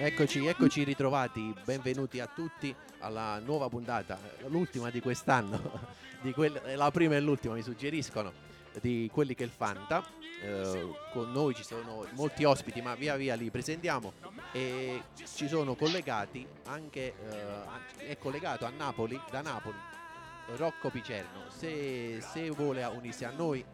Eccoci, eccoci ritrovati, benvenuti a tutti alla nuova puntata, l'ultima di quest'anno, di quel- la prima e l'ultima mi suggeriscono, di quelli che il Fanta. Eh, con noi ci sono molti ospiti, ma via via li presentiamo e ci sono collegati anche, eh, è collegato a Napoli, da Napoli, Rocco Picerno. Se, se vuole unirsi a noi,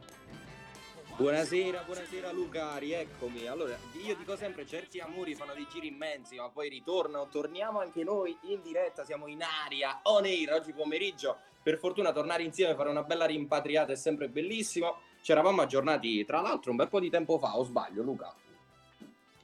Buonasera, buonasera Luca, rieccomi. Allora, io dico sempre, certi amori fanno dei giri immensi, ma poi ritornano, torniamo anche noi in diretta, siamo in aria, on air oggi pomeriggio. Per fortuna tornare insieme, fare una bella rimpatriata è sempre bellissimo. Ci eravamo aggiornati, tra l'altro, un bel po' di tempo fa, o sbaglio Luca?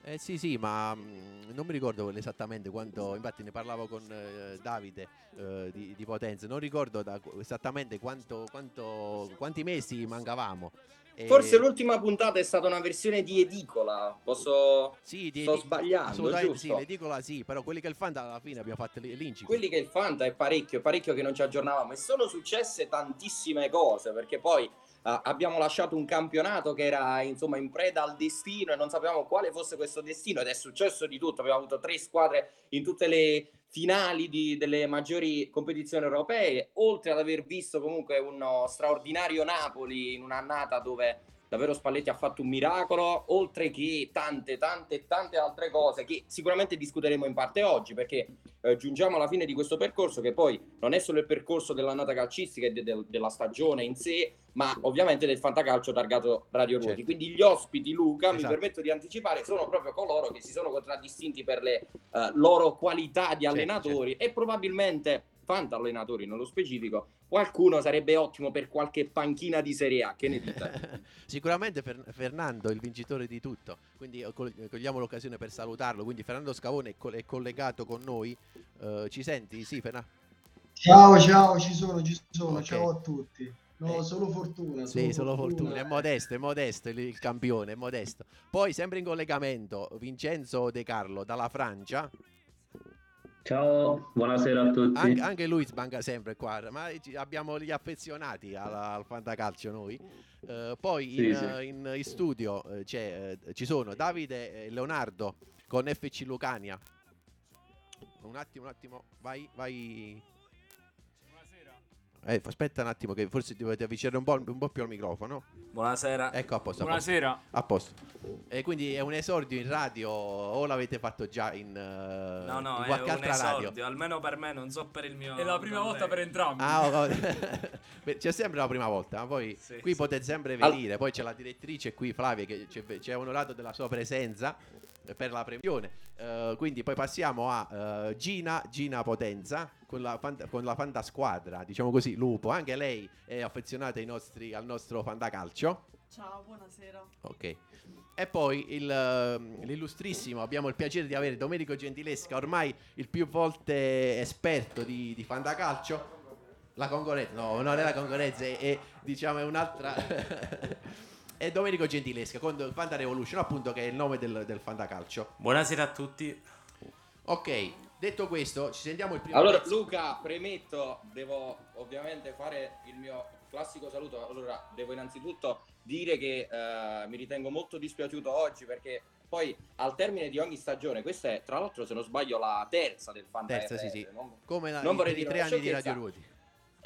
Eh sì, sì, ma mh, non mi ricordo esattamente quanto, infatti ne parlavo con eh, Davide eh, di, di Potenza, non ricordo da- esattamente quanto, quanto- quanti mesi mancavamo. E- Forse l'ultima puntata è stata una versione di edicola, posso... sì, di- sto sbagliando, sì, l'edicola sì, però quelli che il Fanta alla fine abbiamo fatto l'incipit. Quelli che il Fanta è parecchio, parecchio che non ci aggiornavamo e sono successe tantissime cose perché poi eh, abbiamo lasciato un campionato che era insomma in preda al destino e non sapevamo quale fosse questo destino. Ed è successo di tutto, abbiamo avuto tre squadre in tutte le finali di- delle maggiori competizioni europee, oltre ad aver visto comunque uno straordinario Napoli in un'annata dove davvero Spalletti ha fatto un miracolo, oltre che tante, tante, tante altre cose che sicuramente discuteremo in parte oggi, perché eh, giungiamo alla fine di questo percorso che poi non è solo il percorso dell'annata calcistica e de- del- della stagione in sé, ma ovviamente del fantacalcio targato Radio Ruoti. Certo. Quindi gli ospiti, Luca, mi Esatto. permetto di anticipare, sono proprio coloro che si sono contraddistinti per le eh, loro qualità di Certo, allenatori e probabilmente fanta allenatori nello specifico, qualcuno sarebbe ottimo per qualche panchina di Serie A, che ne dite? Sicuramente Fer- Fernando, il vincitore di tutto, quindi eh, col- cogliamo l'occasione per salutarlo. Quindi Fernando Scavone è, col- è collegato con noi. Eh, ci senti? Sì, Fernando? Ciao, ciao, ci sono, ci sono, Ok. ciao a tutti. No, Eh, solo fortuna. Sì, solo fortuna, è modesto, è modesto il, il campione, è modesto. Poi sempre in collegamento Vincenzo De Carlo dalla Francia, Ciao, buonasera a tutti. anche, anche lui sbanca sempre qua, ma abbiamo gli affezionati alla- al fantacalcio noi. Eh, poi Sì, in, sì. in- in studio eh, c'è, eh, ci sono Davide e Leonardo con FC Lucania. Un attimo, un attimo, vai, vai. Eh, aspetta un attimo che forse dovete avvicinare un po', un po' più al microfono. Buonasera. Ecco, a posto. a posto. Buonasera. A posto. E quindi è un esordio in radio o l'avete fatto già in, eh, No, no, in è qualche un altra esordio, radio? almeno per me, non so per il mio È la prima volta per collega. entrambi. Ah, oh, oh. C'è sempre la prima volta, ma poi Sì, qui sì. potete sempre venire. Poi c'è la direttrice qui, Flavia, che ci ha onorato della sua presenza per la premiazione. Eh, quindi poi passiamo a eh, Gina, Gina Potenza con la, fant- con la fantasquadra, diciamo così, Lupo. Anche lei è affezionata ai nostri- al nostro fantacalcio. Ciao, buonasera. Ok. E poi il, ehm, l'illustrissimo, abbiamo il piacere di avere Domenico Gentilesca, ormai il più volte esperto di, di fantacalcio. La concorrenza, no, non è la concorrenza, è, è, diciamo è un'altra. è Domenico Gentilesca con Fanta Revolution, appunto, che è il nome del, del fantacalcio. Buonasera a tutti. Ok, detto questo, ci sentiamo il primo Allora, pezzo. Luca, premetto, devo ovviamente fare il mio classico saluto. Allora, devo innanzitutto dire che eh, mi ritengo molto dispiaciuto oggi perché poi al termine di ogni stagione, questa è tra l'altro, se non sbaglio, la terza del Fanta Terza, sì, RR, sì. non- Come la, non i- vorrei i dire tre anni di. Radio Ruoti.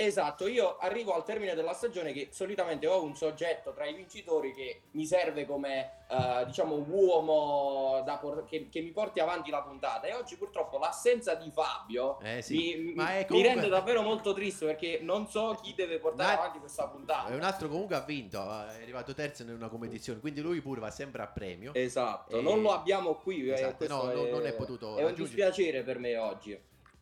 Esatto, io arrivo al termine della stagione che solitamente ho un soggetto tra i vincitori che mi serve come, eh, diciamo, uomo por- che, che mi porti avanti la puntata e oggi purtroppo l'assenza di Fabio Eh sì. mi, è mi comunque- rende davvero molto triste perché non so chi deve portare Ma- avanti questa puntata. E un altro comunque ha vinto, è arrivato terzo in una competizione, quindi lui pure va sempre a premio. Esatto, E- non lo abbiamo qui, eh, Esatto, questo no, no, non è potuto È un dispiacere per me oggi.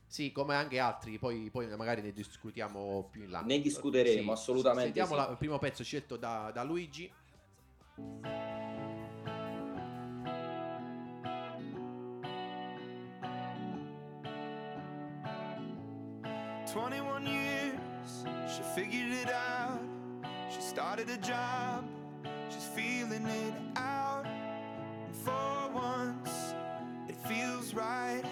Sì, come anche altri, poi, poi magari ne discutiamo più in là. Ne discuteremo, assolutamente Sentiamo sì. la- il primo pezzo scelto da, da Luigi. Twenty-one years, she figured it out. She started a job, she's feeling it out. And for once, it feels right.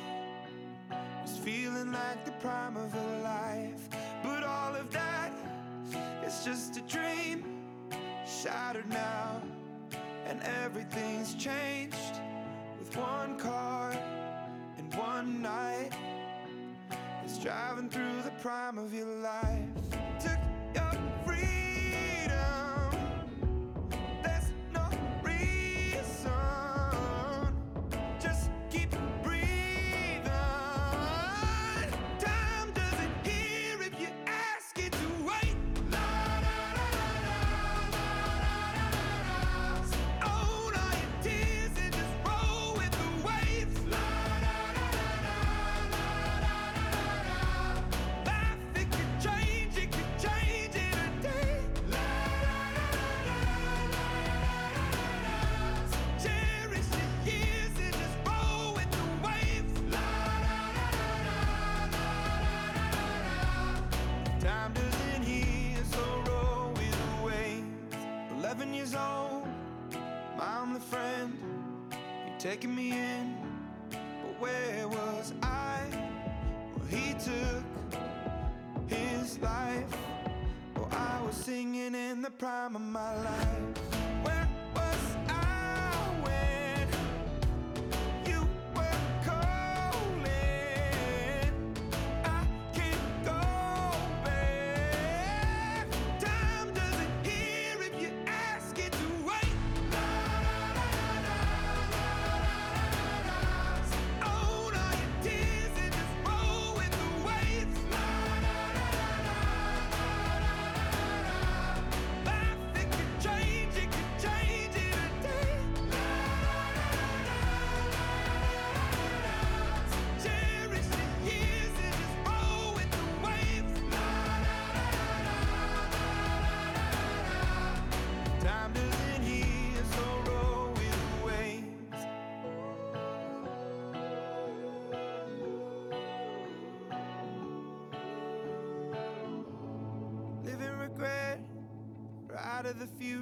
Like the prime of her life. But all of that is just a dream, shattered now. And everything's changed with one car and one night It's driving through the prime of your life. Took taking me in, but where was I? Well, he took his life. Oh, I was singing in the prime of my life.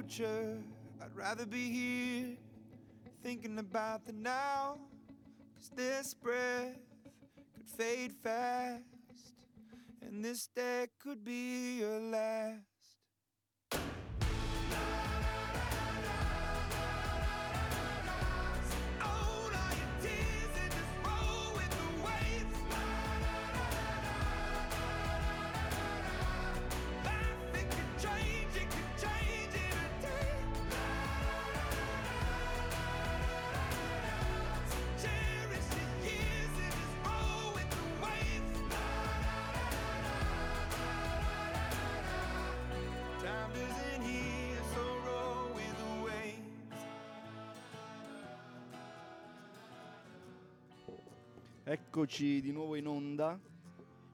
Future. I'd rather be here, thinking about the now. Cause this breath could fade fast, and this day could be your last. Eccoci di nuovo in onda.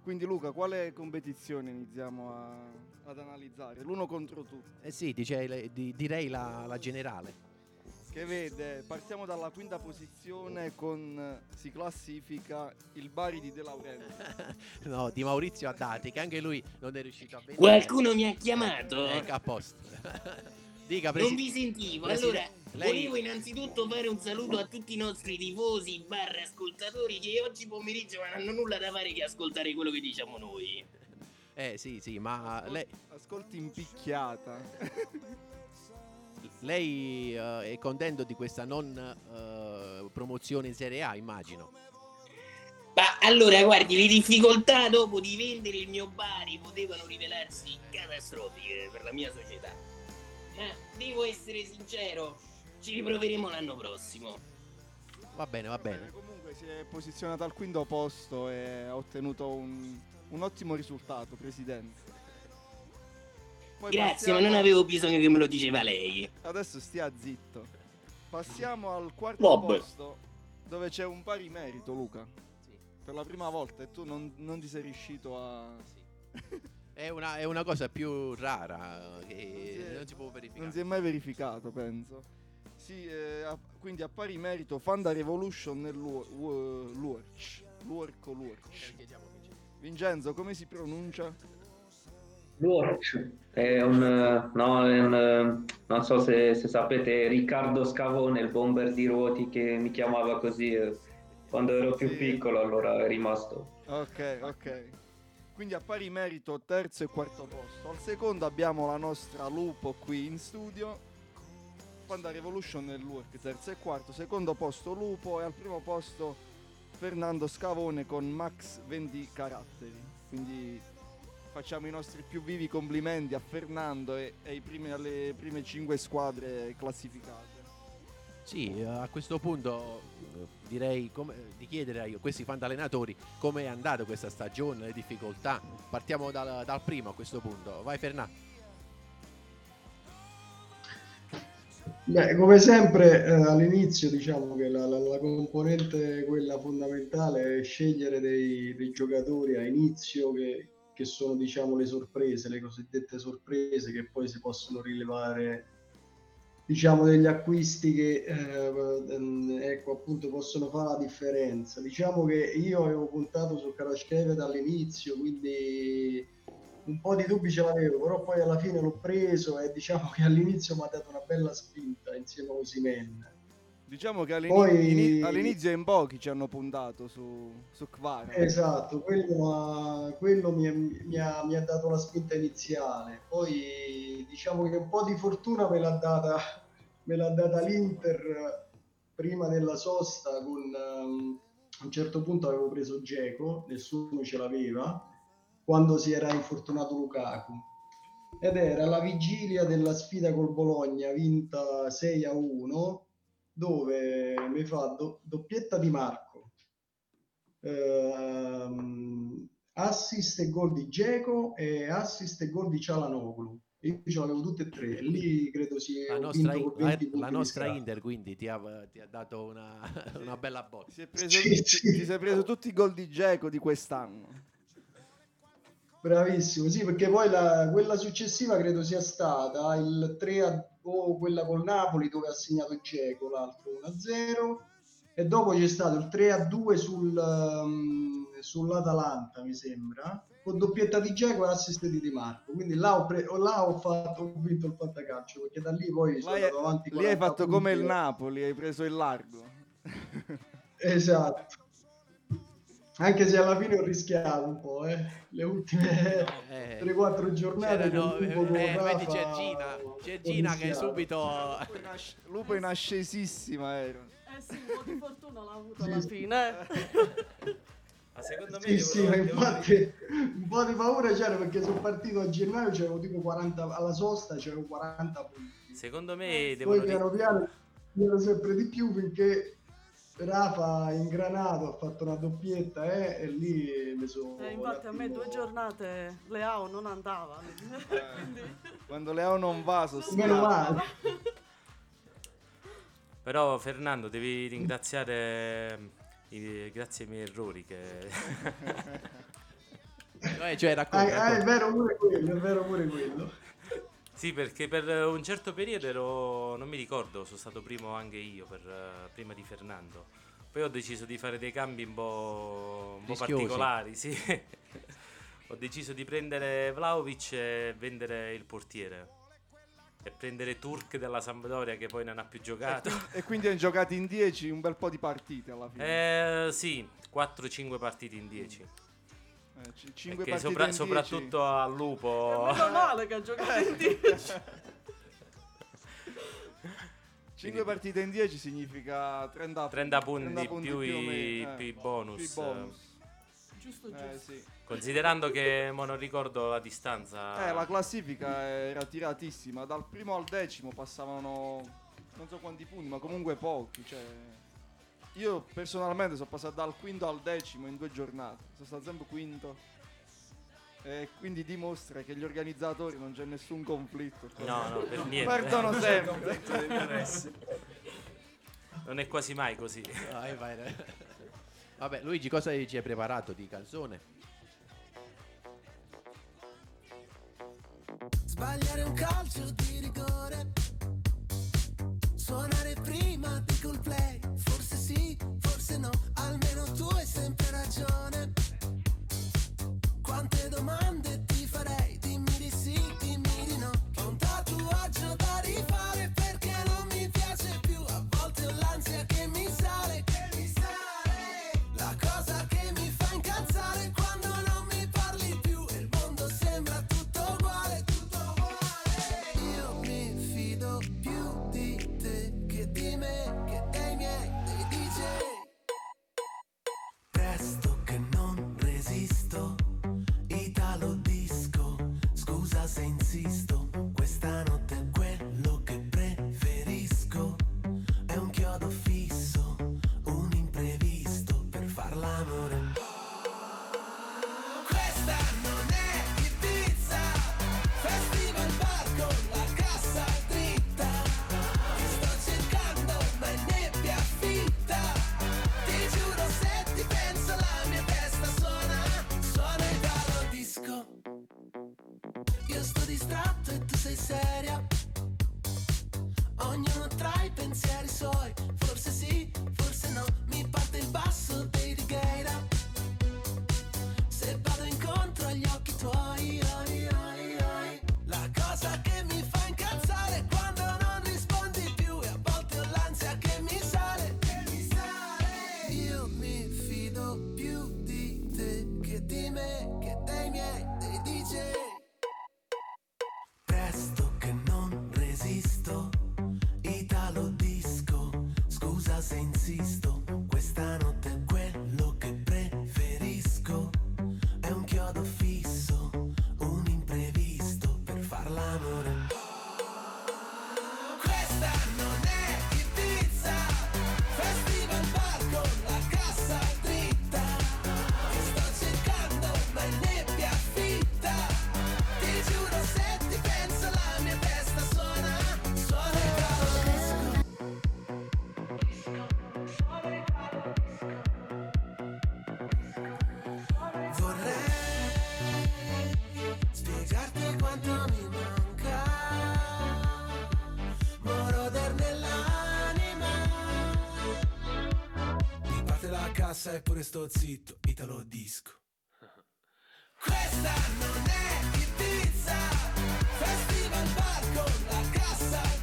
Quindi Luca, quale competizione iniziamo a- ad analizzare? L'uno contro tu, Eh sì, dice- di- direi la, la generale. che vede, partiamo dalla quinta posizione con, si classifica il Bari di De Laurenti. no, di Maurizio Addati, che anche lui non è riuscito a vedere. Qualcuno mi ha chiamato? Ecco, a posto. Dica, Non presi- vi sentivo. Presi- Allora, lei- volevo innanzitutto fare un saluto a tutti i nostri tifosi barra ascoltatori che oggi pomeriggio non hanno nulla da fare che ascoltare quello che diciamo noi. Eh sì, sì, ma lei, Ascolti in picchiata. lei eh, è contento di questa non eh, promozione in Serie A, immagino. Ma allora, guardi, le difficoltà dopo di vendere il mio Bari potevano rivelarsi catastrofiche per la mia società. Ma devo essere sincero, ci riproveremo l'anno prossimo. Va bene, va Eh, bene. Comunque si è posizionato al quinto posto e ha ottenuto un, un ottimo risultato, Presidente. Poi Grazie, passiamo- ma non avevo bisogno che me lo diceva lei. Adesso stia zitto. Passiamo al quarto Vabbè. posto dove c'è un pari merito, Luca. Per la prima volta e tu non, non ti sei riuscito a... È una, è una cosa più rara eh, che Non si è- non si può verificare. Non si è mai verificato, penso. Sì, eh, a- quindi a pari merito Fanda Revolution nel Lurch. Lurch o Lurch. Vincenzo, come si pronuncia? Lurch è un, no, è un, non so se, se sapete, Riccardo Scavone, il bomber di ruoti che mi chiamava così eh, quando ero più Sì. piccolo, allora è rimasto. Ok, ok. Quindi a pari merito terzo e quarto posto. Al secondo abbiamo la nostra Lupo qui in studio. Panda Revolution nel Lurk, terzo e quarto, secondo posto Lupo e al primo posto Fernando Scavone con Max Vendi Caratteri. Quindi facciamo i nostri più vivi complimenti a Fernando e, e primi- alle prime cinque squadre classificate. Sì, eh, a questo punto eh, direi come- di chiedere a questi fantalenatori come è andata questa stagione, le difficoltà. Partiamo dal, dal primo a questo punto. Vai Fernando. Beh, come sempre eh, all'inizio diciamo che la, la- la componente quella fondamentale è scegliere dei, dei giocatori a inizio che, che sono diciamo le sorprese, le cosiddette sorprese che poi si possono rilevare diciamo degli acquisti che eh, ehm, ecco appunto possono fare la differenza. Diciamo che io avevo puntato su Karascheve dall'inizio, quindi un po' di dubbi ce l'avevo, però poi alla fine l'ho preso e diciamo che all'inizio mi ha dato una bella spinta insieme a Osimen. Diciamo che all'ini- Poi- ini- all'inizio in pochi ci hanno puntato su, su Kvara. Esatto, quello, ha- quello mi, mi ha, mi ha dato la spinta iniziale. Poi diciamo che un po' di fortuna me l'ha data, me l'ha data l'Inter prima della sosta con ehm, a un certo punto avevo preso Geco, nessuno ce l'aveva, quando si era infortunato Lukaku. Ed era la vigilia della sfida col Bologna, vinta 6 a 1, dove mi fa do- doppietta di Marco, ehm, assist e gol di Geco e assist e gol di Cialanoglu. Io ce l'avevo tutte e tre, e lì credo si La nostra, vinto con la- 20 punti la nostra. Inter quindi ti ha, ti ha dato una, una bella botta. Si è preso- Sì, sì. ti sei preso tutti i gol di Geco di quest'anno. Bravissimo, sì, perché poi la- quella successiva credo sia stata il 3 a, o quella col Napoli dove ha segnato Geco, l'altro 1-0 e dopo c'è stato il 3 a 2 sul, um, sull'Atalanta, mi sembra, con doppietta di Geco e assist di Di Marco. Quindi là ho, pre- là ho fatto, ho vinto il fantacalcio, perché da lì poi sono andato avanti lì hai 40 fatto come il punti. Napoli, hai preso il largo. Esatto. Anche se alla fine ho rischiato un po', eh. Le ultime Eh, 3-4 giornate c'erano- con Lupo, con eh, Rafa, vedi Gergina, ho Gergina che rischiato. subito Lupo in ascesissima era. Eh sì, un po' di fortuna l'ha avuto Sì, alla fine. Ma secondo me Sì, sì, ma infatti un po' di paura c'era perché sono partito a gennaio, c'avevo tipo 40, alla sosta c'avevo 40 punti. secondo me Poi piano piano ero sempre di più finché Rafa ha ingranato, ha fatto una doppietta eh, e lì mi sono... Eh, infatti a me due giornate Leao non andava. Quindi- Quando Leo non va, male. Però Fernando devi ringraziare i- grazie ai miei errori che eh, cioè, Ah, racconta, ah, è racconta. vero pure quello, è vero pure quello. Sì, perché per un certo periodo ero, non mi ricordo, sono stato primo anche io, per, eh, prima di Fernando. Poi ho deciso di fare dei cambi un po', un po' particolari, sì. ho deciso di prendere Vlaovic e vendere il portiere. E prendere Turk della Sampdoria che poi non ha più giocato. E quindi hai giocato in 10 un bel po' di partite alla fine. Eh, sì, 4-5 partite in 10. Eh, c- cinque Perché partite sopra- in 10. soprattutto al lupo. Meno male che ha giocato in 10. 5 partite in 10 significa 30, 30 punti, più o i- meno, eh. più i bonus. Più i bonus. Giusto, Eh, giusto. sì. Considerando che mo non ricordo la distanza. Eh, la classifica era tiratissima. Dal primo al decimo passavano non so quanti punti, ma comunque pochi. Cioè, io personalmente sono passato dal quinto al decimo in due giornate. Sono stato sempre quinto. E quindi dimostra che gli organizzatori non c'è nessun conflitto. No, no, per niente. Perdono sempre. conflitto di interesse. Non è quasi mai così. Vai, vai. Vabbè, Luigi, cosa ci hai preparato di calzone? Sbagliare un calcio di rigore Suonare prima di col play Forse sì, forse no Almeno tu hai sempre ragione. Quante domande ti farei parte la cassa e pure sto zitto Italo disco. Questa non è Ibiza Festival bar con la cassa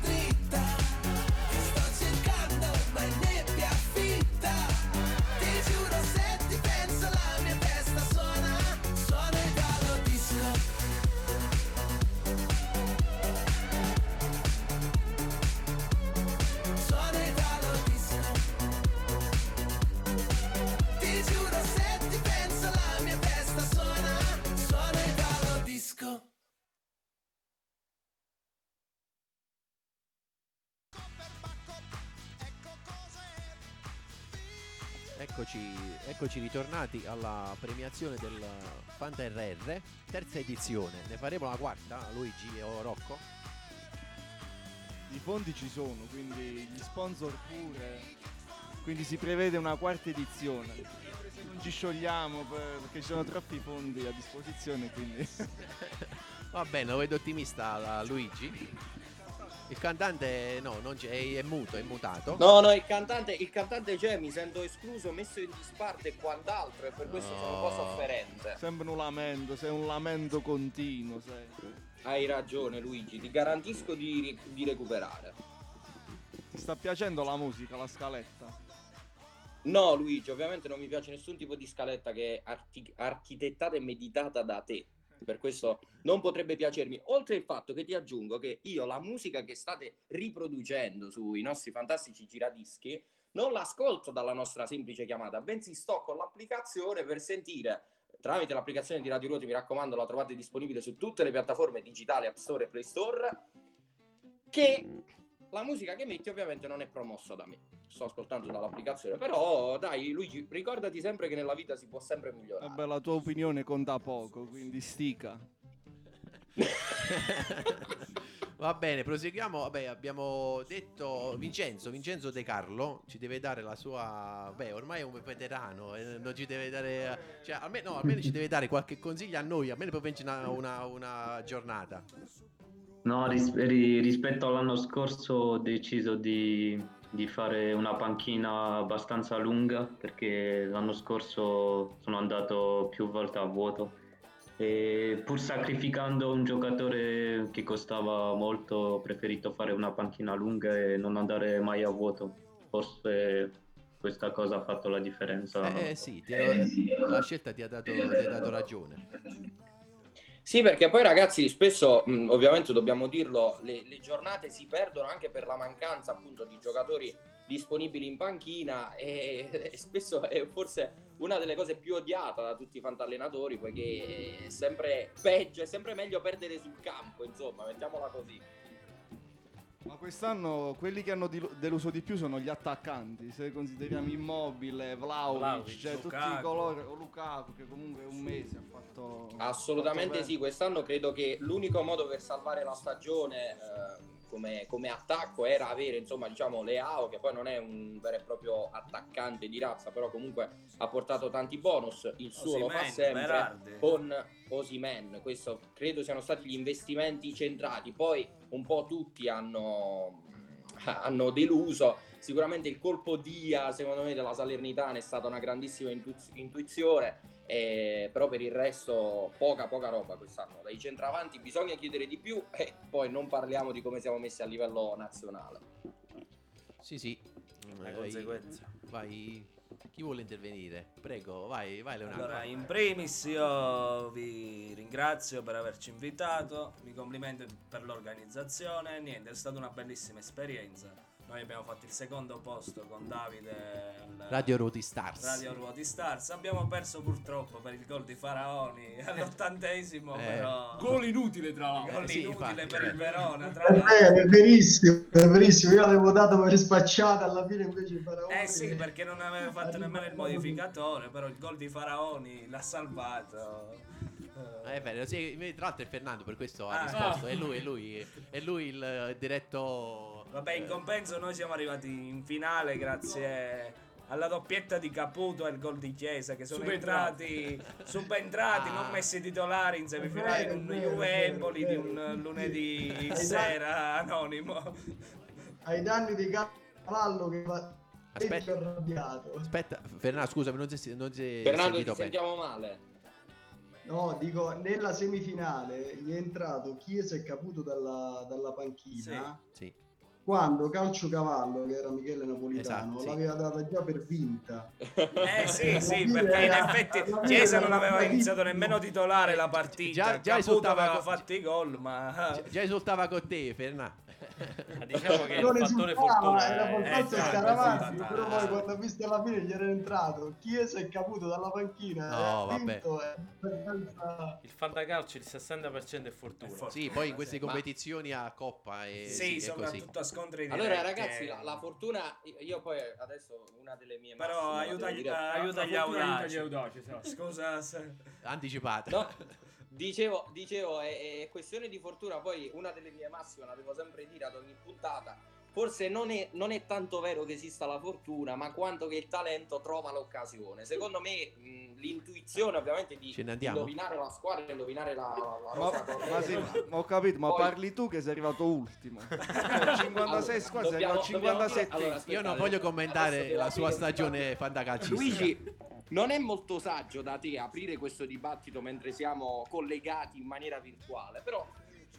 Eccoci, ritornati alla premiazione del Fanta RR, terza edizione. Ne faremo la quarta, Luigi o Rocco? I fondi ci sono, quindi gli sponsor pure. Quindi si prevede una quarta edizione. Se non ci sciogliamo per- perché ci sono troppi fondi a disposizione, quindi Va bene, lo vedo ottimista Luigi. Il cantante no, non c'è, è, muto, è mutato. No, no, il cantante, il cantante c'è, mi sento escluso, messo in disparte e quant'altro e per questo sono un po' No. sofferente. sembra un lamento, sei un lamento continuo, sai. Hai ragione Luigi, ti garantisco di, di recuperare. Ti sta piacendo la musica, la scaletta? No Luigi, ovviamente non mi piace nessun tipo di scaletta che è archi- architettata e meditata da te. Per questo non potrebbe piacermi. Oltre il fatto che ti aggiungo che io la musica che state riproducendo sui nostri fantastici giradischi non l'ascolto dalla nostra semplice chiamata, bensì sto con l'applicazione per sentire tramite l'applicazione di Radio Ruoti, mi raccomando, la trovate disponibile su tutte le piattaforme digitali App Store e Play Store, che la musica che metti ovviamente non è promossa da me. Sto ascoltando dall'applicazione, però dai Luigi, ricordati sempre che nella vita si può sempre migliorare. Vabbè, la tua opinione conta poco, quindi stica. Va bene, proseguiamo. Vabbè, abbiamo detto Vincenzo, Vincenzo De Carlo ci deve dare la sua. Beh, ormai è un veterano, eh, non ci deve dare. Cioè, almeno, no, almeno ci deve dare qualche consiglio a noi, almeno per vincere una, una, una giornata. No, ris- ri- rispetto all'anno scorso ho deciso di, di fare una panchina abbastanza lunga perché l'anno scorso sono andato più volte a vuoto e pur sacrificando un giocatore che costava molto ho preferito fare una panchina lunga e non andare mai a vuoto. Forse questa cosa ha fatto la differenza. Eh, eh, sì, ti ha- la scelta ti ha dato, ti ha dato ragione. Sì, perché poi ragazzi, spesso, mh, ovviamente dobbiamo dirlo, le, le giornate si perdono anche per la mancanza appunto di giocatori disponibili in panchina e, e spesso è forse una delle cose più odiate da tutti i fantallenatori poiché è sempre peggio, è sempre meglio perdere sul campo, insomma, mettiamola così. Ma quest'anno quelli che hanno deluso di più sono gli attaccanti. Se consideriamo Immobile, Vlaovic, Vlahovic, cioè tutti i Lukaku. colori, o Lukaku che comunque un mese ha fatto... Assolutamente fatto sì, quest'anno credo che l'unico modo per salvare la stagione eh, come, come attacco era avere insomma diciamo Leao che poi non è un vero e proprio attaccante di razza però comunque ha portato tanti bonus, il suo lo fa sempre Berardi. con Osimen, questo credo siano stati gli investimenti centrati, poi un po' tutti hanno, hanno deluso, sicuramente il colpo Dia secondo me della Salernitana è stata una grandissima intuiz- intuizione, eh, però per il resto poca poca roba quest'anno, dai centravanti bisogna chiedere di più e poi non parliamo di come siamo messi a livello nazionale. Sì, sì. La Eh, conseguenza. Vai. Chi vuole intervenire? Prego, vai, vai Leonardo. Allora, in primis io vi ringrazio per averci invitato, mi complimento per l'organizzazione, niente, è stata una bellissima esperienza. Noi abbiamo fatto il secondo posto con Davide al Radio Ruoti Stars. Radio Ruoti Stars. Abbiamo perso purtroppo per il gol di Faraoni all'ottantesimo, Eh. però Gol inutile tra l'altro. gol Eh, sì, inutile infatti, per eh. il Verona. Tra È l'altro. è verissimo, è verissimo. Io l'avevo dato per spacciata, alla fine invece Faraoni... Eh sì, perché non aveva fatto nemmeno il modificatore, però il gol di Faraoni l'ha salvato. Eh, È vero, sì, tra l'altro è Fernando, per questo ha Ah. risposto. È lui, è lui, è lui il eh, diretto. Vabbè, in compenso noi siamo arrivati in finale grazie alla doppietta di Caputo e il gol di Chiesa che sono Subentrati. entrati subentrati, Ah. non messi titolari in semifinale di un vero, è vero, Juve è vero, Empoli è di un lunedì sera anonimo. Ai danni di cavallo che va... Aspetta. arrabbiato. Aspetta, Fernando, scusami, non si, non si Fernando, ti sentiamo male. No, dico, nella semifinale gli è entrato Chiesa e Caputo dalla, dalla panchina. Sì. Quando Calcio Cavallo, che era Michele Napolitano, Esatto, sì. l'aveva data già per vinta. Eh sì, sì, fine perché in effetti Chiesa non aveva iniziato nemmeno titolare la partita. Già- già Caputo esultava aveva con- fatto i gol, ma Già, già esultava con te, Fernando. Ma diciamo che Non il fattore fortuna era è- portato eh, sì, Scaramanzi, sì, però poi quando ha visto alla fine gli era entrato Chiesa e Caputo dalla panchina. No, e ha vabbè. vinto, è abbastanza- il fantacalcio il 60% è fortuna. È fortuna. Sì, poi in queste Ma- competizioni a coppa e sì, è così. soprattutto a scontri diretti. Allora, ragazzi, eh. la, la fortuna, io poi adesso una delle mie Però aiuta, aiuta gli aiuta audaci. gli audaci, esatto. Scusa se... Anticipata. No, dicevo, dicevo è, è questione di fortuna. Poi una delle mie massime, la devo sempre dire ad ogni puntata. Forse non è, non è tanto vero che esista la fortuna, ma quanto che il talento trova l'occasione. Secondo me, mh, l'intuizione, ovviamente, di indovinare la squadra e indovinare la, la, la Ma, rosa ma sì, ma ho capito, ma Poi- parli tu che sei arrivato ultimo. Cioè, 56 Allora, squadre, sei dobbiamo- arrivato al dobbiamo dire- 57. allora, Io non voglio commentare la sua stagione fantacalcistica. Luigi, non è molto saggio da te aprire questo dibattito mentre siamo collegati in maniera virtuale, però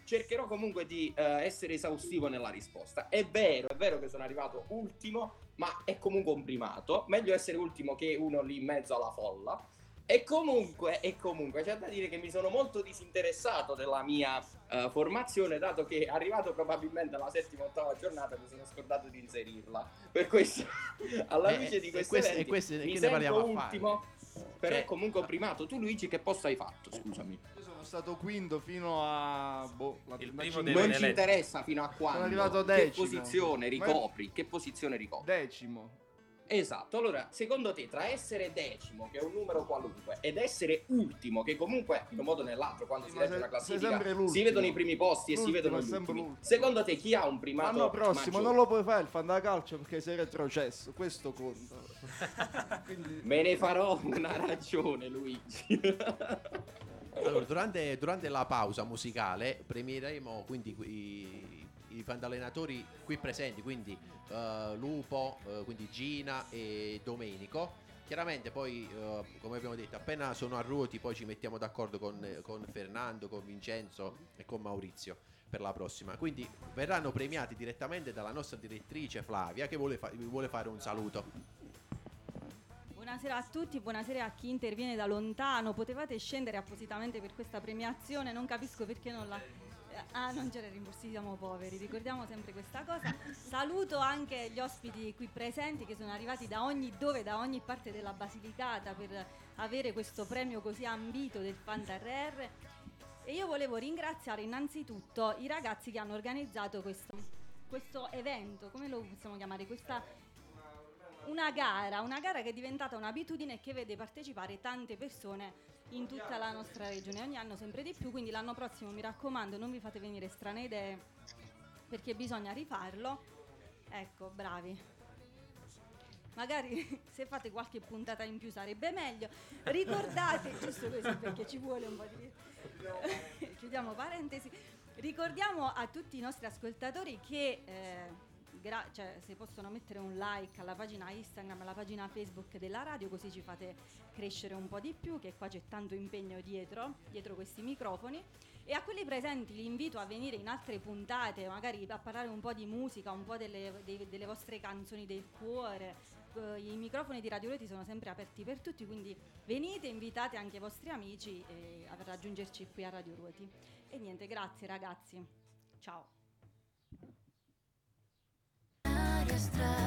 cercherò comunque di eh, essere esaustivo nella risposta. È vero, è vero che sono arrivato ultimo, ma è comunque un primato. Meglio essere ultimo che uno lì in mezzo alla folla. E comunque, e comunque c'è da dire che mi sono molto disinteressato della mia eh, formazione, dato che arrivato probabilmente alla settima o ottava giornata mi sono scordato di inserirla. Per questo, alla Eh, luce di e questi questo- e eventi, questo- mi che ne sento parliamo a fare? ultimo, però Cioè- è comunque un primato. Tu Luigi che posto hai fatto? Scusami. Io sono stato quinto fino a... Boh, la Il primo Non ci interessa fino a quando. arrivato che decimo. posizione Ma- ricopri? Che posizione ricopri? Decimo. Esatto, allora secondo te tra essere decimo, che è un numero qualunque, ed essere ultimo, che comunque in un modo o nell'altro quando si ma legge sei- una classifica si vedono i primi posti e si vedono gli ultimi. l'ultimo. Secondo te chi ha un primato L'anno prossimo maggiore? non lo puoi fare il fantacalcio perché sei retrocesso, questo conta. Quindi Me ne farò una ragione, Luigi. Allora, durante, durante la pausa musicale premieremo quindi i, i fandalenatori qui presenti, quindi eh, Lupo, eh, quindi Gina e Domenico. Chiaramente poi, eh, come abbiamo detto, appena sono a ruoti poi ci mettiamo d'accordo con, con Fernando, con Vincenzo e con Maurizio per la prossima. Quindi verranno premiati direttamente dalla nostra direttrice Flavia che vuole, fa- vuole fare un saluto. Buonasera a tutti, buonasera a chi interviene da lontano. Potevate scendere appositamente per questa premiazione, non capisco perché non la... Ah, non c'era il rimborsi, siamo poveri, ricordiamo sempre questa cosa. Saluto anche gli ospiti qui presenti che sono arrivati da ogni dove, da ogni parte della Basilicata per avere questo premio così ambito del Fantarrer. E io volevo ringraziare innanzitutto i ragazzi che hanno organizzato questo, questo evento, come lo possiamo chiamare? Questa una gara, una gara che è diventata un'abitudine e che vede partecipare tante persone in tutta la nostra regione, ogni anno sempre di più, quindi l'anno prossimo mi raccomando non vi fate venire strane idee perché bisogna rifarlo. Ecco, bravi. Magari se fate qualche puntata in più sarebbe meglio. Ricordate, giusto così perché ci vuole un po' di... Chiudiamo parentesi. Ricordiamo a tutti i nostri ascoltatori che eh, gra- cioè, se possono mettere un like alla pagina Instagram, alla pagina Facebook della radio, così ci fate crescere un po' di più, che qua c'è tanto impegno dietro, dietro questi microfoni. E a quelli presenti li invito a venire in altre puntate, magari a parlare un po' di musica, un po' delle, dei- delle vostre canzoni del cuore. Eh, I microfoni di Radio Reti sono sempre aperti per tutti, quindi venite, invitate anche i vostri amici a raggiungerci qui a Radio Ruoti. E niente, grazie ragazzi. Ciao. nuestras.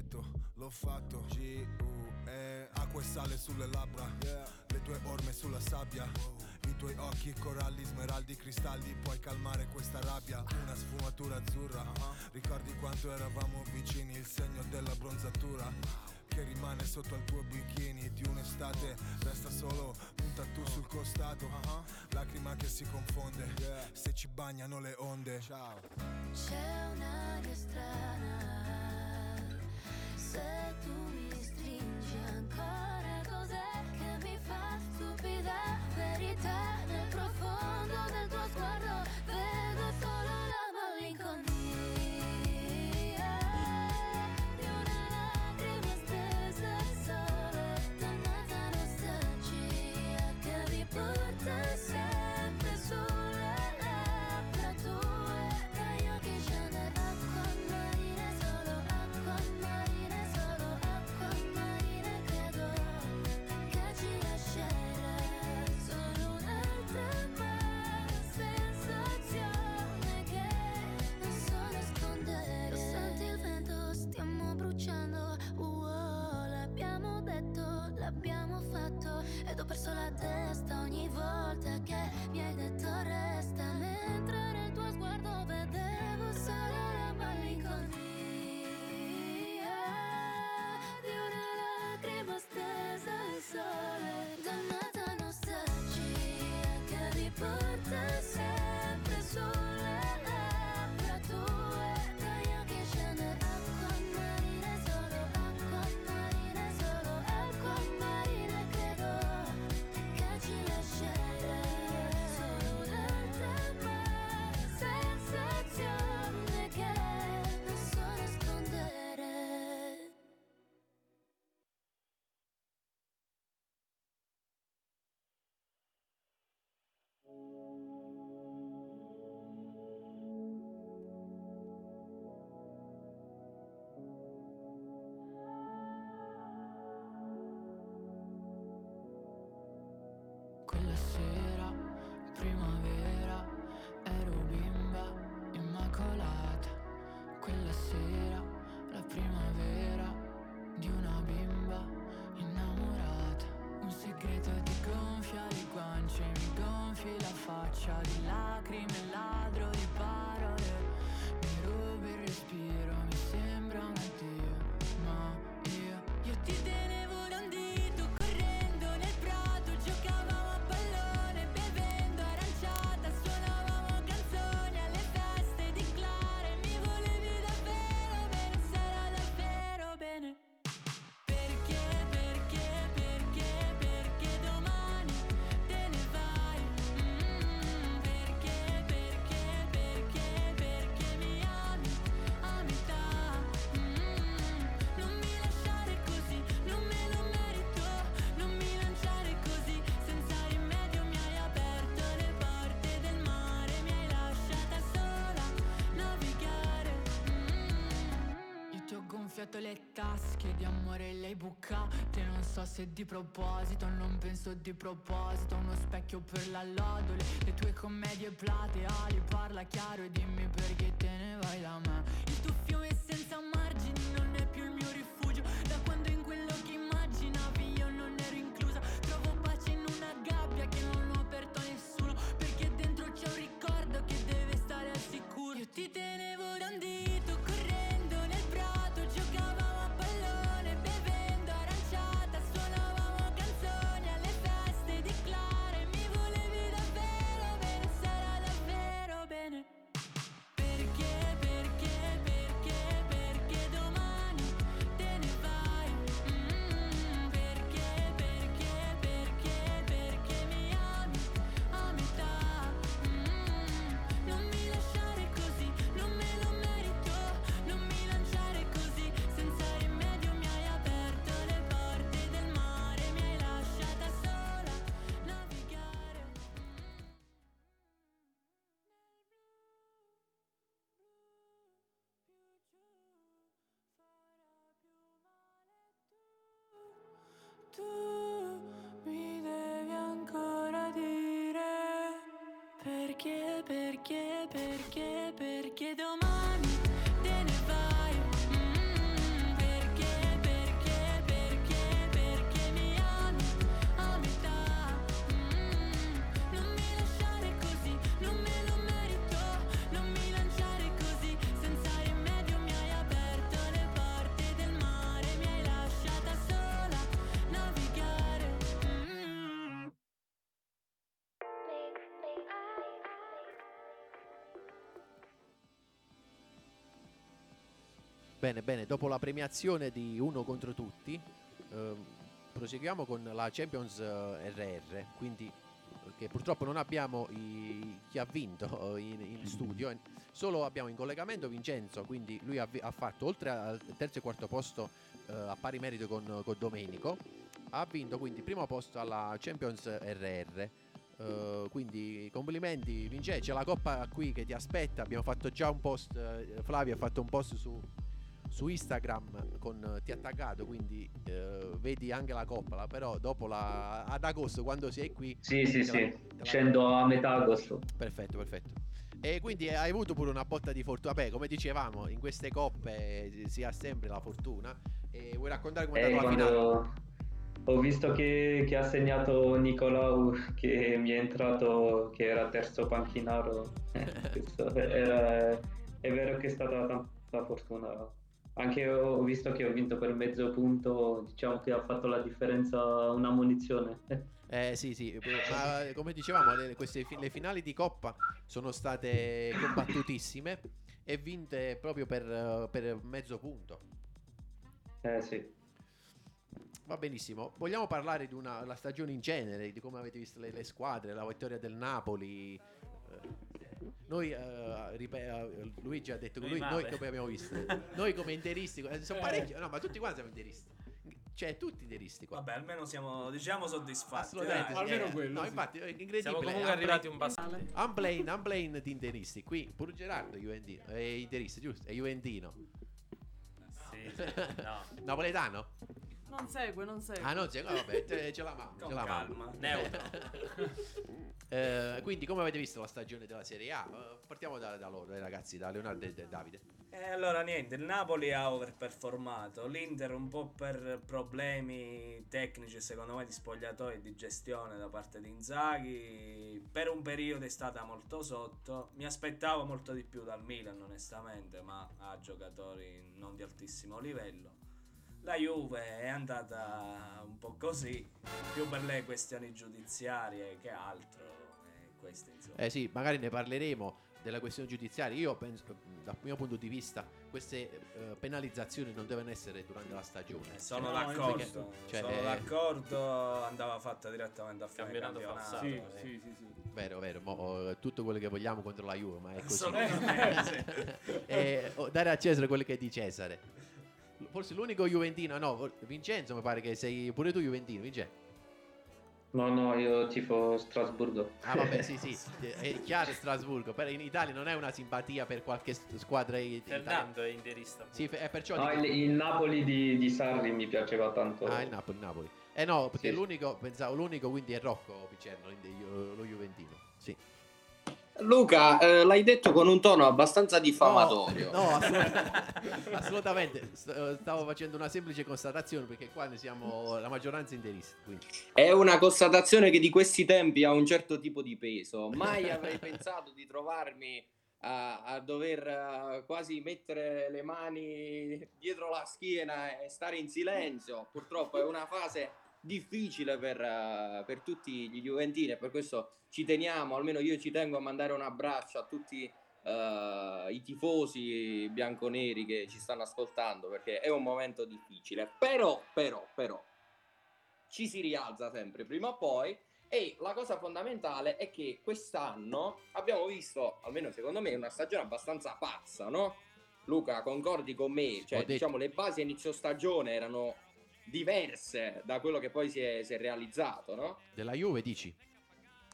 letto, l'ho fatto. G-U-E Acqua e sale sulle labbra. Yeah. Le tue orme sulla sabbia. Wow. I tuoi occhi, coralli, smeraldi, cristalli. Puoi calmare questa rabbia. Una sfumatura azzurra. Uh-huh. Ricordi quanto eravamo vicini Il segno della bronzatura. Che rimane sotto al tuo bikini di un'estate. Resta solo un tattoo oh. sul costato. Uh-huh. Lacrima che si confonde. Se ci bagnano le onde. Ciao. C'è un'aria strana. Să tu mi stringi ancora schiaffi la faccia di lacrime e lacrime soffiato le tasche di amore lei bucate Non so se di proposito, non penso di proposito Uno specchio per la lodole, le tue commedie plateali Parla chiaro e dimmi perché te ne vai da me tu mi devi ancora dire perché, perché, perché. Bene, bene, dopo la premiazione di uno contro tutti, ehm, proseguiamo con la Champions eh, RR, quindi eh, che purtroppo non abbiamo i- chi ha vinto eh, in, in studio, eh, solo abbiamo in collegamento Vincenzo, quindi lui ha, ha fatto oltre al terzo e quarto posto eh, a pari merito con, con Domenico, ha vinto quindi primo posto alla Champions RR. Eh, quindi complimenti Vincenzo, c'è la coppa qui che ti aspetta, abbiamo fatto già un post, eh, Flavio ha fatto un post su, su Instagram con ti ha taggato quindi eh, vedi anche la coppa la- però dopo la, ad agosto quando sei qui Sì, sì, la- Scendo a metà agosto. perfetto perfetto. E quindi hai avuto pure una botta di fortuna. Beh come dicevamo in queste coppe eh, si ha sempre la fortuna. E vuoi raccontare come è Eh, andata la ho visto che, che ha segnato Nicolau, che mi è entrato, che era terzo panchinaro, eh, era- è vero che è stata tanta fortuna. Anche ho visto che ho vinto per mezzo punto, diciamo che ha fatto la differenza una munizione. Eh sì, sì, ma come dicevamo, le, queste le finali di Coppa sono state combattutissime e vinte proprio per, eh, per mezzo punto. Eh sì. Va benissimo. Vogliamo parlare di una la stagione in genere, di come avete visto le, le squadre, la vittoria del Napoli. eh, Noi, eh, ripe- eh, Luigi ha detto che Noi noi come abbiamo visto? Noi come interisti, eh, sono parecchi, no, ma tutti quanti siamo interisti. Cioè, tutti interisti qua. Vabbè, almeno siamo, diciamo, soddisfatti. Assolutamente, dai. sì, eh, no, infatti, è incredibile. Siamo comunque Unplane- arrivati un bastante. Unplane, unplane di interisti. Qui pure Gerardo è Juventino, è interisti, giusto? È Juventino. Sì, sì, no. Napoletano? Non segue, non segue. Ah, non c'è, vabbè, ce ce la mamma. Con ce la calma, mamma. neutro. Eh, quindi, come avete visto la stagione della Serie A? Eh, partiamo da, da loro, eh, ragazzi, da Leonardo e da Davide. E allora niente, il Napoli ha overperformato, l'Inter un po' per problemi tecnici secondo me di spogliatoio e di gestione da parte di Inzaghi, per un periodo è stata molto sotto, mi aspettavo molto di più dal Milan onestamente, ma ha giocatori non di altissimo livello. La Juve è andata un po' così, più per le questioni giudiziarie che altro. e queste, insomma. Eh sì, magari ne parleremo della questione giudiziaria. Io penso, dal mio punto di vista, queste eh, penalizzazioni non devono essere durante la stagione. Sono Cioè, d'accordo, perché- cioè, sono eh, d'accordo, andava fatta direttamente a fine Campionato campionato. falsato. Sì, così. sì, sì, sì. Vero, vero, mo, eh, tutto quello che vogliamo contro la Juve, ma è così. Assolutamente. oh, dare a Cesare quello che è di Cesare. Forse l'unico Juventino, no, Vincenzo mi pare che sei pure tu Juventino, Vincenzo. No, no, io tifo Strasburgo. Ah vabbè sì sì, è chiaro Strasburgo, però in Italia non è una simpatia per qualche squadra italiana. Fernando è interista. Sì, è perciò No, dico- il, il Napoli di, di Sarri mi piaceva tanto. Ah, il Napoli, il Napoli. Eh no, perché Sì. l'unico, pensavo l'unico quindi è Rocco Picerno, lo Juventino. Sì. Luca, eh, l'hai detto con un tono abbastanza diffamatorio. No, assolutamente, assolutamente. St- eh, Stavo facendo una semplice constatazione perché qua ne siamo la maggioranza interisti. Quindi. È una constatazione che di questi tempi ha un certo tipo di peso. Mai avrei pensato di trovarmi a, a dover eh, quasi mettere le mani dietro la schiena e stare in silenzio. Purtroppo è una fase difficile per, eh, per tutti gli Juventini e per questo ci teniamo, almeno io ci tengo a mandare un abbraccio a tutti eh, i tifosi bianconeri che ci stanno ascoltando perché è un momento difficile. Però, però, però, ci si rialza sempre prima o poi e la cosa fondamentale è che quest'anno abbiamo visto, almeno secondo me, una stagione abbastanza pazza, no? Luca, concordi con me? Cioè, diciamo, le basi a inizio stagione erano diverse da quello che poi si è, si è realizzato, no? Della Juve dici?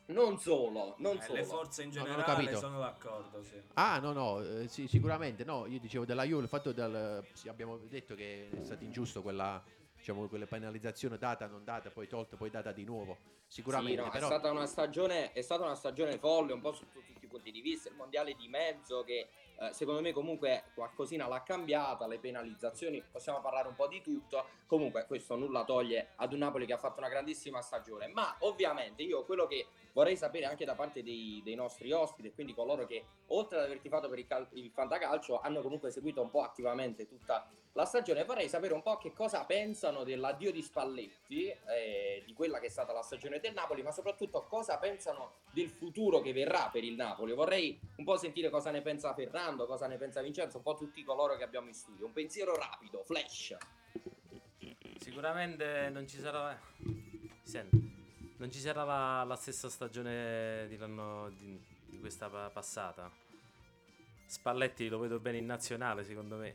Non solo, non Eh, solo. le forze in No, non ho generale capito. sono d'accordo, sì. Ah, no, no, eh, sì, sicuramente no. Io dicevo della Juve, il fatto del. sì, abbiamo detto che è stato ingiusto quella. Diciamo, quelle penalizzazioni data, non data, poi tolta, poi data di nuovo. Sicuramente, Sì, no, però. è, stata una stagione, è stata una stagione folle un po' su tutti i punti di vista. Il mondiale di mezzo che eh, secondo me comunque qualcosina l'ha cambiata, le penalizzazioni, possiamo parlare un po' di tutto. Comunque questo nulla toglie ad un Napoli che ha fatto una grandissima stagione. Ma ovviamente io quello che vorrei sapere anche da parte dei, dei nostri ospiti quindi coloro che oltre ad aver tifato per il, cal- il fantacalcio hanno comunque seguito un po' attivamente tutta la stagione, vorrei sapere un po' che cosa pensano dell'addio di Spalletti, eh, di quella che è stata la stagione del Napoli, ma soprattutto cosa pensano del futuro che verrà per il Napoli. Vorrei un po' sentire cosa ne pensa Ferrando Fernando, cosa ne pensa Vincenzo, un po' tutti coloro che abbiamo in studio. Un pensiero rapido, flash. Sicuramente non ci sarà. Senti, non ci sarà la, la stessa stagione di, di- di questa pa- passata. Spalletti lo vedo bene in nazionale, secondo me.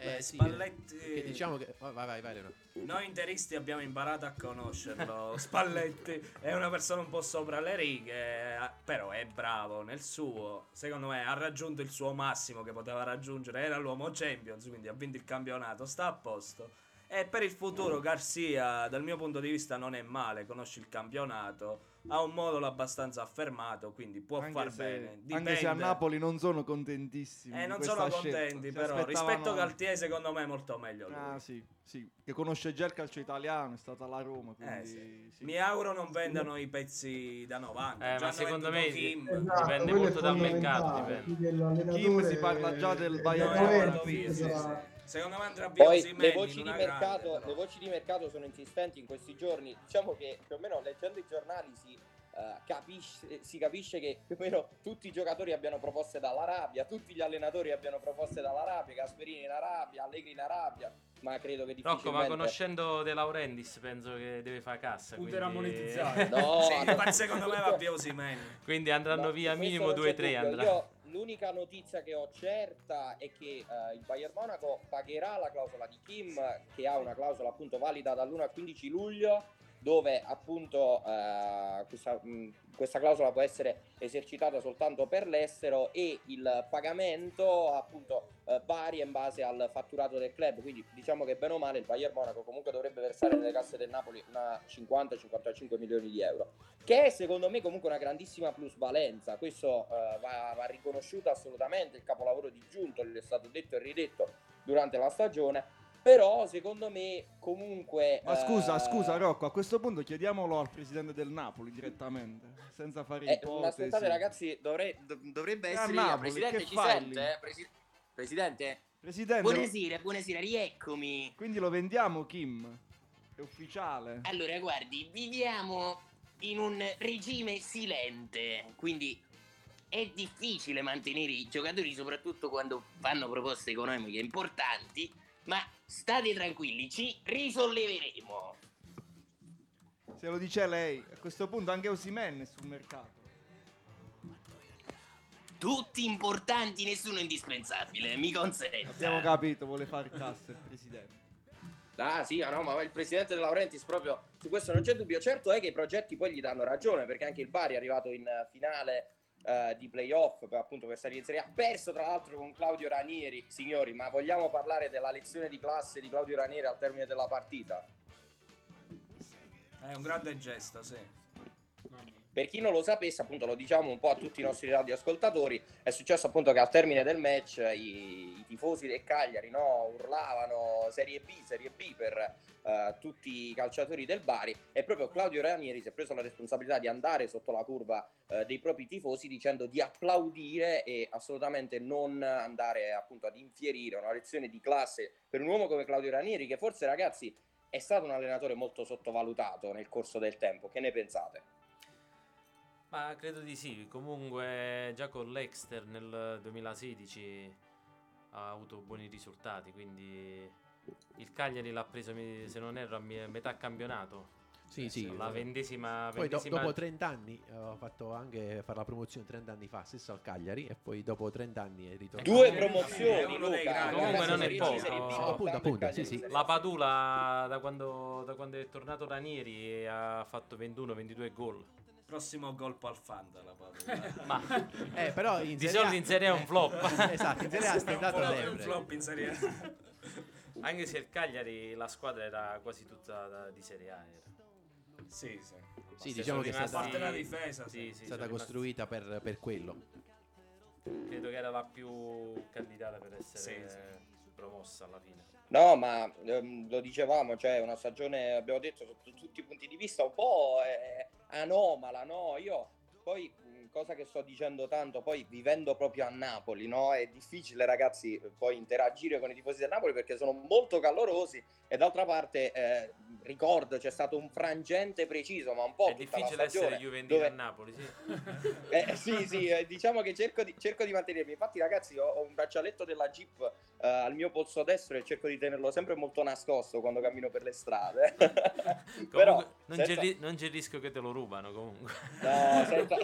Eh, sì, Spalletti- che diciamo che... Vai, vai, vai, Leonardo. Noi interisti abbiamo imparato a conoscerlo. Spalletti è una persona un po' sopra le righe, eh, però è bravo nel suo. Secondo me ha raggiunto il suo massimo che poteva raggiungere. Era l'uomo Champions, quindi ha vinto il campionato, sta a posto. E per il futuro Garcia, dal mio punto di vista, non è male, conosce il campionato, ha un modulo abbastanza affermato, quindi può Anche far se, bene. anche se a Dipende. Napoli non sono contentissimi. Eh, non sono scelta. contenti, Si però aspettavano- rispetto a Galtier, secondo me è molto meglio lui. Ah, sì, sì, che conosce già il calcio italiano, è stata la Roma, quindi Eh, sì. sì. Mi auguro non vendano i pezzi da 90. Eh, Già ma secondo me Kim. Esatto, dipende molto dal mercato. Dipende. Kim si parla già del Bayern No, Secondo me andrà via Poi Osimhen le voci, mercato, grande, le voci di mercato sono insistenti in questi giorni. Diciamo che più o meno leggendo i giornali si, eh, capisce, si capisce che più o meno tutti i giocatori abbiano proposte dall'Arabia, tutti gli allenatori abbiano proposte dall'Arabia, Gasperini in Arabia, Allegri in Arabia, ma credo che Rocco, ma difficilmente... conoscendo De Laurentiis penso che deve fare cassa. Punterà a quindi- monetizzare. No, Sì, no. ma secondo me va via Osimhen. quindi andranno No, via minimo non c'è 2-3 dubbio. andrà. Io l'unica notizia che ho certa è che eh, il Bayern Monaco pagherà la clausola di Kim, che ha una clausola appunto valida dall'1 al 15 luglio, dove appunto eh, questa, mh, questa clausola può essere esercitata soltanto per l'estero e il pagamento appunto eh, varia in base al fatturato del club. Quindi diciamo che bene o male il Bayern Monaco comunque dovrebbe versare nelle casse del Napoli una 50-55 milioni di euro che è secondo me comunque una grandissima plusvalenza. Questo eh, va, va riconosciuto assolutamente. Il capolavoro di Giunto gli è stato detto e ridetto durante la stagione. Però secondo me comunque. Ma scusa, eh, scusa Rocco, a questo punto chiediamolo al presidente del Napoli direttamente, senza fare eh, ipotesi. ma aspettate ragazzi, dovrei- dov- dovrebbe essere. io. Napoli, Presidente, ci fai sente? lì? Presi- Presidente? Presidente, Buonasera, buonasera, rieccomi. quindi lo vendiamo Kim? È ufficiale? Allora, guardi, viviamo in un regime silente, quindi è difficile mantenere i giocatori, soprattutto quando fanno proposte economiche importanti, ma state tranquilli, ci risolleveremo. Se lo dice lei, a questo punto anche Osimhen è sul mercato. Tutti importanti, nessuno indispensabile, mi consente. Abbiamo capito, vuole fare cassa il presidente. Ah sì, ah, no, ma il presidente De Laurentiis proprio su questo non c'è dubbio. Certo è che i progetti poi gli danno ragione, perché anche il Bari è arrivato in eh, finale eh, di playoff per, appunto per salire in Serie A, perso tra l'altro con Claudio Ranieri. Signori, ma vogliamo parlare della lezione di classe di Claudio Ranieri al termine della partita? È un grande gesto, sì. Per chi non lo sapesse, appunto lo diciamo un po' a tutti i nostri radioascoltatori, è successo appunto che al termine del match i, i tifosi del Cagliari no, urlavano Serie B, Serie B per eh, tutti i calciatori del Bari e proprio Claudio Ranieri si è preso la responsabilità di andare sotto la curva eh, dei propri tifosi dicendo di applaudire e assolutamente non andare appunto ad infierire una lezione di classe per un uomo come Claudio Ranieri che forse ragazzi è stato un allenatore molto sottovalutato nel corso del tempo. Che ne pensate? Ma credo di sì. Comunque, già con l'Exter nel 2016 ha avuto buoni risultati. Quindi il Cagliari l'ha preso, se non erro, a metà campionato. Sì, sì. La vendesima. Poi do- vendesima- dopo 30 anni eh, ho fatto anche fare la promozione 30 anni fa, stesso al Cagliari, e poi dopo 30 anni è ritornato. Due promozioni, Luca. grandi. Comunque non è poco. La Padula, da quando, da quando è tornato Ranieri, ha fatto 21-22 gol. Prossimo colpo al Fanta la. Ma Eh, però in di solito in Serie A è un flop. esatto, in Serie A è È un stato flop- è un sempre. flop in Serie A. Anche se il Cagliari, la squadra era quasi tutta da- di Serie A. Era. Sì, sì. Sì, diciamo che è stata, parte la difesa, sì, sì. sì, è sono stata rimasti- costruita per, per quello. Credo che era la più candidata per essere Sì, promossa alla fine. No, ma ehm, lo dicevamo, cioè una stagione, abbiamo detto, sotto tutti i punti di vista un po' eh, anomala, no? Io poi cosa che sto dicendo tanto, poi vivendo proprio a Napoli, no? È difficile, ragazzi, poi interagire con i tifosi del Napoli perché sono molto calorosi e d'altra parte eh, ricordo c'è stato un frangente preciso, ma un po' È difficile essere Juventino dove- a Napoli, sì. eh, sì, sì, eh, diciamo che cerco di, cerco di mantenermi. Infatti, ragazzi, ho, ho un braccialetto della Jeep eh, al mio polso destro e cerco di tenerlo sempre molto nascosto quando cammino per le strade. Però, non, c'è senza- ri- non c'è il rischio che te lo rubano comunque. No, senza,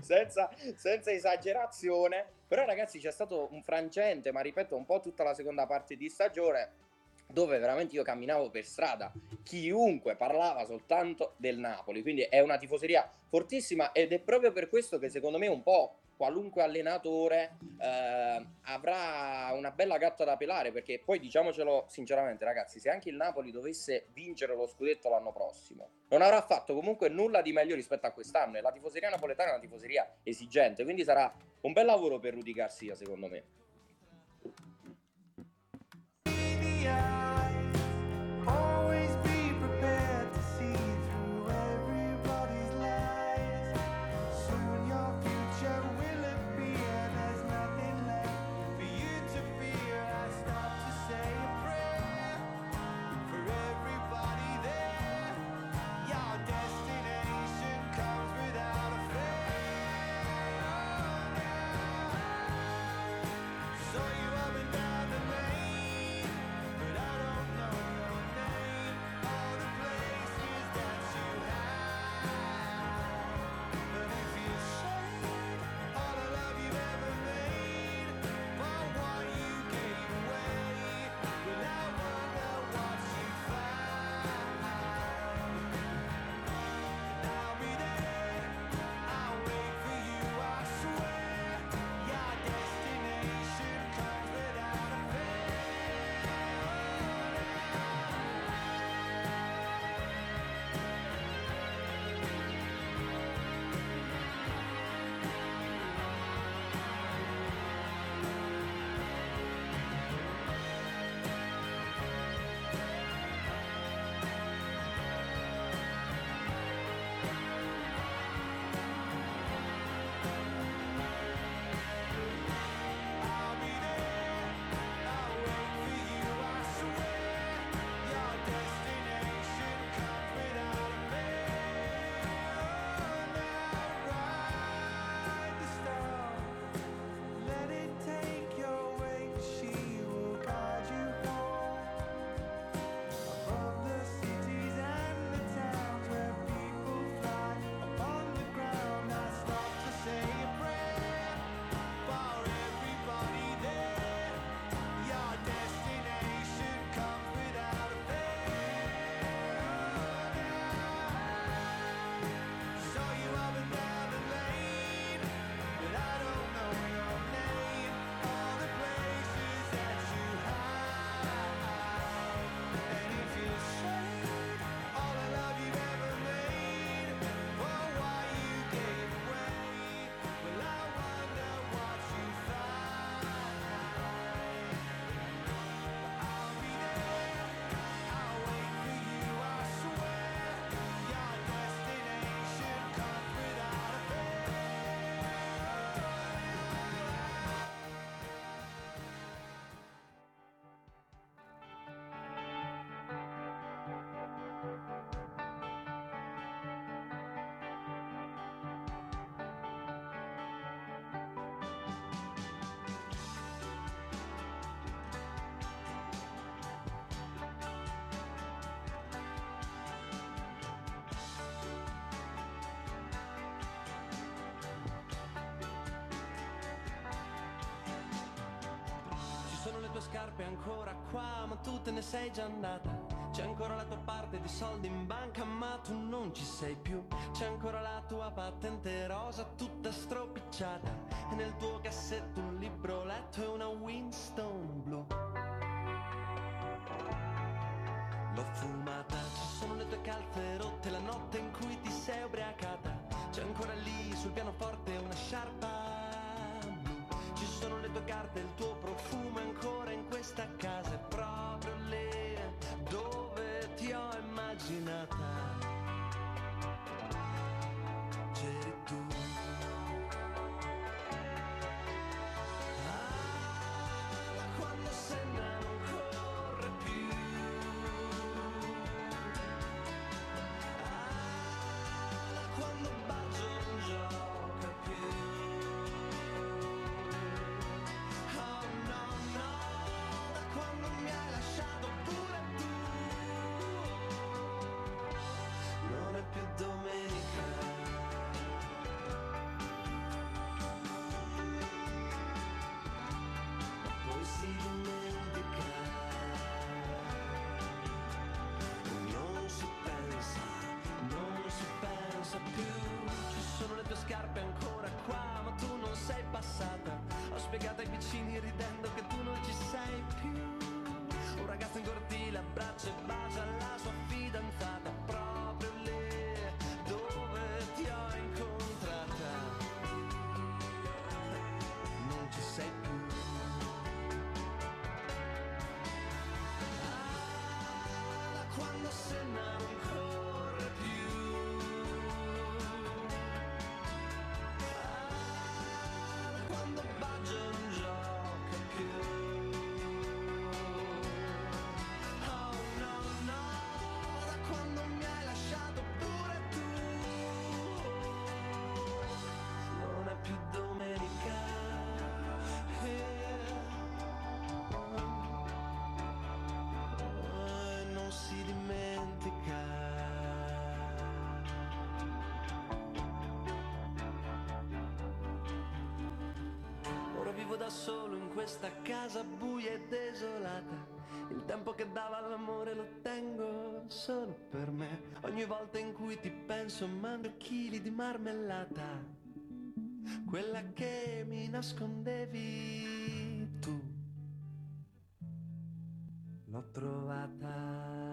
senza, senza esagerazione. Però, ragazzi, c'è stato un frangente, ma ripeto, un po' tutta la seconda parte di stagione. Dove veramente io camminavo per strada, chiunque parlava soltanto del Napoli. Quindi è una tifoseria fortissima ed è proprio per questo che secondo me un po' qualunque allenatore eh, avrà una bella gatta da pelare. Perché poi diciamocelo sinceramente, ragazzi, se anche il Napoli dovesse vincere lo scudetto l'anno prossimo, non avrà fatto comunque nulla di meglio rispetto a quest'anno. E la tifoseria napoletana è una tifoseria esigente, quindi sarà un bel lavoro per Rudy Garcia, secondo me. Le scarpe ancora qua, ma tu te ne sei già andata. C'è ancora la tua parte di soldi in banca, ma tu non ci sei più. C'è ancora la tua patente rosa, tutta stropicciata. E nel tuo cassetto un libro letto e una Winston spiegato ai vicini ridendo che tu non ci sei più. Un ragazzo in cortile abbraccia e bacia vivo da solo in questa casa buia e desolata. Il tempo che dava all'amore lo tengo solo per me. Ogni volta in cui ti penso mangio chili di marmellata. Quella che mi nascondevi tu. L'ho trovata.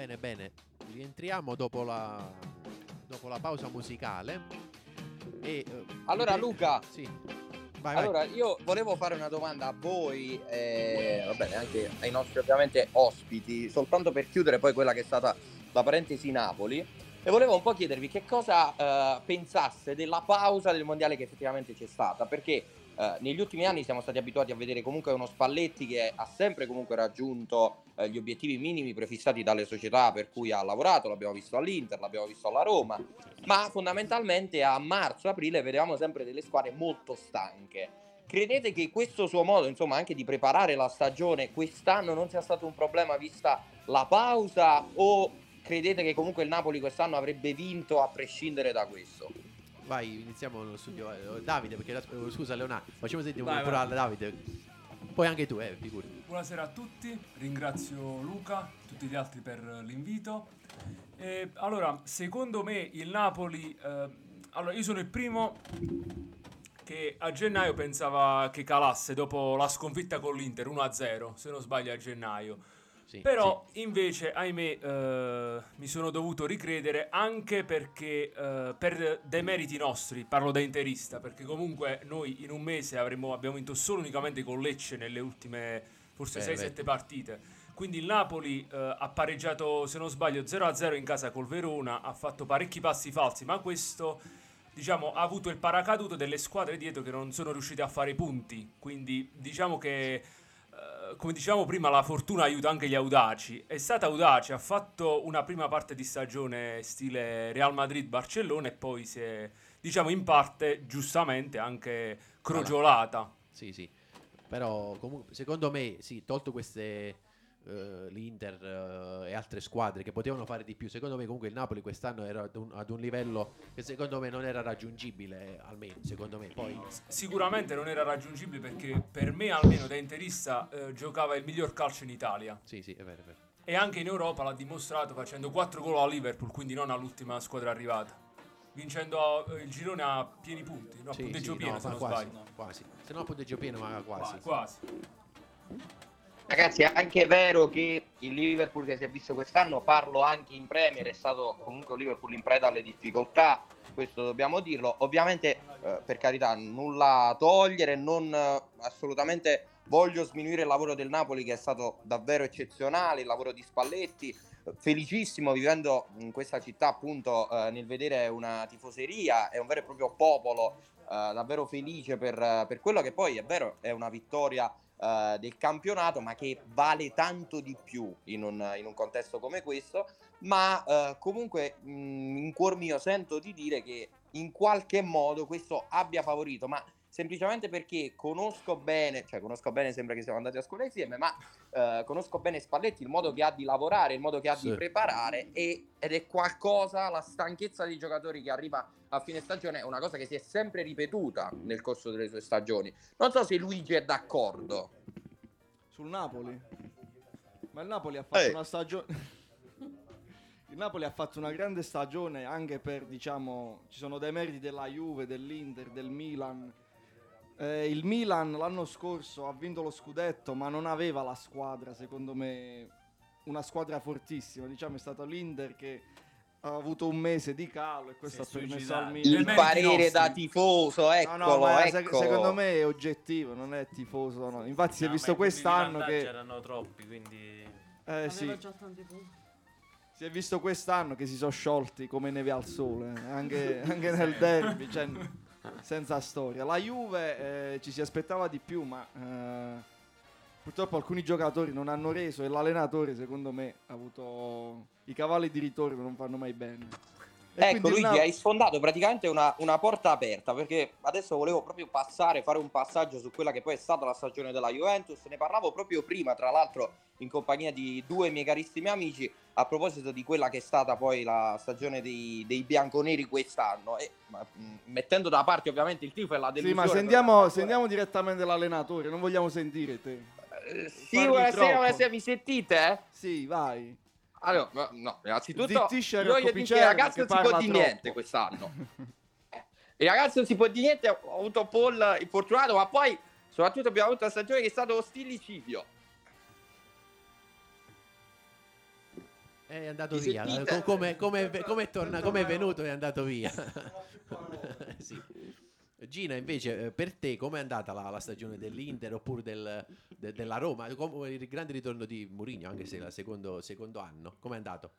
Bene, bene, rientriamo dopo la, dopo la pausa musicale. E, eh, Allora, direi- Luca. Sì. Vai, vai. allora, io volevo fare una domanda a voi, e va bene, anche ai nostri ovviamente ospiti, soltanto per chiudere poi quella che è stata la parentesi Napoli. E volevo un po' chiedervi che cosa eh, pensasse della pausa del mondiale che effettivamente c'è stata, perché eh, negli ultimi anni siamo stati abituati a vedere comunque uno Spalletti che ha sempre comunque raggiunto eh, gli obiettivi minimi prefissati dalle società per cui ha lavorato, l'abbiamo visto all'Inter, l'abbiamo visto alla Roma, ma fondamentalmente a marzo-aprile vedevamo sempre delle squadre molto stanche. Credete che questo suo modo, insomma, anche di preparare la stagione quest'anno non sia stato un problema vista la pausa o credete che comunque il Napoli quest'anno avrebbe vinto a prescindere da questo? Vai, iniziamo lo studio. eh, Davide, perché eh, scusa Leonardo, facciamo sentire un po' a Davide. Poi anche tu, eh, figurati. Buonasera a tutti, ringrazio Luca, tutti gli altri per l'invito. E, allora, secondo me il Napoli, eh, allora io sono il primo che a gennaio pensava che calasse dopo la sconfitta con l'Inter 1-0, se non sbaglio a gennaio. Però invece, ahimè, eh, mi sono dovuto ricredere anche perché eh, per dei meriti nostri, parlo da interista, perché comunque noi in un mese avremmo, abbiamo vinto solo unicamente con Lecce nelle ultime forse Eh, 6-7 beh. partite. Quindi il Napoli eh, ha pareggiato, se non sbaglio, 0-0 in casa col Verona, ha fatto parecchi passi falsi, ma questo diciamo, ha avuto il paracaduto delle squadre dietro che non sono riuscite a fare punti. Quindi diciamo che, eh, come dicevamo prima, la fortuna aiuta anche gli audaci. È stata audace, ha fatto una prima parte di stagione stile Real Madrid-Barcellona e poi si è, diciamo, in parte, giustamente, anche crogiolata. Sì, sì. Però comunque, secondo me, sì, tolto queste eh, l'Inter eh, e altre squadre che potevano fare di più, secondo me comunque il Napoli quest'anno era ad un, ad un livello che secondo me non era raggiungibile, almeno secondo me. Poi Sicuramente non era raggiungibile perché per me, almeno da interista, eh, giocava il miglior calcio in Italia. Sì, sì, è vero, è vero. E anche in Europa l'ha dimostrato facendo 4 gol a Liverpool, quindi non all'ultima squadra arrivata. vincendo eh, il girone a pieni punti, no, a Sì, punteggio sì, pieno no, se non quasi, sbaglio. quasi. Se no a punteggio pieno, ma quasi. Quasi. Ragazzi, è anche vero che il Liverpool che si è visto quest'anno, parlo anche in Premier, è stato comunque un Liverpool in preda alle difficoltà, questo dobbiamo dirlo. Ovviamente, eh, per carità, nulla a togliere, non eh, assolutamente voglio sminuire il lavoro del Napoli che è stato davvero eccezionale, il lavoro di Spalletti, felicissimo vivendo in questa città appunto eh, nel vedere una tifoseria, è un vero e proprio popolo eh, davvero felice per, per quello che poi è vero, è una vittoria eh, del campionato, ma che vale tanto di più in un, in un contesto come questo. Ma eh, comunque mh, in cuor mio sento di dire che in qualche modo questo abbia favorito, ma semplicemente perché conosco bene, cioè conosco bene, sembra che siamo andati a scuola insieme, ma eh, conosco bene Spalletti, il modo che ha di lavorare, il modo che ha Sì. di preparare e- ed è qualcosa, la stanchezza dei giocatori che arriva a fine stagione è una cosa che si è sempre ripetuta nel corso delle sue stagioni. Non so se Luigi è d'accordo. Sul Napoli. Ma il Napoli ha fatto Eh. una stagione. il Napoli ha fatto una grande stagione anche per, diciamo, ci sono dei meriti della Juve, dell'Inter, del Milan. Eh, il Milan l'anno scorso ha vinto lo scudetto, ma non aveva la squadra, secondo me, una squadra fortissima. Diciamo, è stato l'Inter che ha avuto un mese di calo e questo ha Si permesso al. Milan. Il parere da tifoso, No, eccolo, no, ma se- ecco. secondo me è oggettivo, non è tifoso. no. Infatti, si è No, visto quest'anno che. erano troppi, quindi Eh Aveva sì, già tanti punti. si è visto quest'anno che si sono sciolti come neve al sole, eh, anche, anche nel derby, cioè, senza storia. La Juve eh, ci si aspettava di più, ma eh, purtroppo alcuni giocatori non hanno reso e l'allenatore, secondo me, ha avuto i cavalli di ritorno, non fanno mai bene. Ecco, Luigi, Nap- hai sfondato praticamente una, una porta aperta perché adesso volevo proprio passare, fare un passaggio su quella che poi è stata la stagione della Juventus. Ne parlavo proprio prima, tra l'altro, in compagnia di due miei carissimi amici, a proposito di quella che è stata poi la stagione dei, dei bianconeri quest'anno. E, ma, mh, mettendo da parte ovviamente il tifo e la Sì, delusione. ma per sentiamo, una- sentiamo direttamente l'allenatore, non vogliamo sentire te. Eh, Sì, buonasera, buonasera, mi sentite? Sì, vai. Allora, no, no, innanzitutto Roccopicelli il ragazzo che non si può di niente quest'anno. Eh, Il ragazzo non si può di niente, ho avuto Paul infortunato, ma poi soprattutto abbiamo avuto una stagione che è stato ostilicidio. È andato Mi via. Co- Come, come, come è torna- come è venuto è andato via. Sì. Gina, invece, eh, per te com'è andata la, la stagione dell'Inter oppure del- de- della Roma? Il grande ritorno di Mourinho, anche se è il secondo, secondo anno. Com'è andato?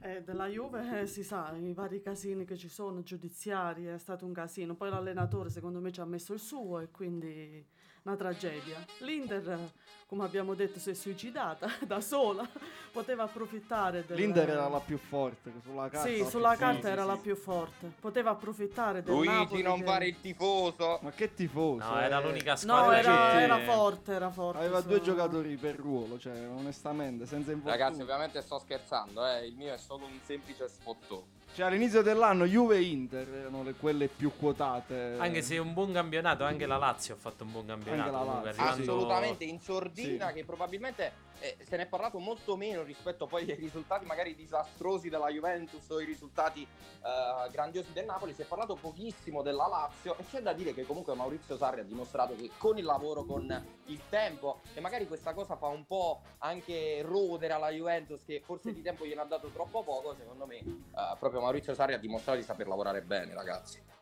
Eh, della Juve eh, si sa, i vari casini che ci sono, giudiziari, è stato un casino. Poi l'allenatore secondo me ci ha messo il suo e quindi una tragedia. L'Inter, come abbiamo detto, si è suicidata da sola, poteva approfittare del... L'Inter era la più forte sulla carta. Sì, la sulla più carta forte. era la più forte. Poteva approfittare del Luigi, Napoli non che- fare il tifoso. Ma che tifoso? No, era eh. l'unica No, squadra era, che- era forte, era forte. Aveva su- due giocatori per ruolo, cioè onestamente, senza infortuni. Ragazzi, ovviamente sto scherzando, eh, il mio è solo un semplice sfottò. Cioè all'inizio dell'anno Juve e Inter erano le, quelle più quotate. Anche se è un buon campionato, anche la Lazio ha fatto un buon campionato. Anche la comunque, Lazio, arrivando- Assolutamente in sordina Sì. che probabilmente eh, se ne è parlato molto meno rispetto poi ai risultati magari disastrosi della Juventus o i risultati eh, grandiosi del Napoli, si è parlato pochissimo della Lazio e c'è da dire che comunque Maurizio Sarri ha dimostrato che con il lavoro, con il tempo e magari questa cosa fa un po' anche rodere alla Juventus che forse di tempo gliene ha dato troppo poco, secondo me eh, proprio Maurizio Sarri ha dimostrato di saper lavorare bene ragazzi.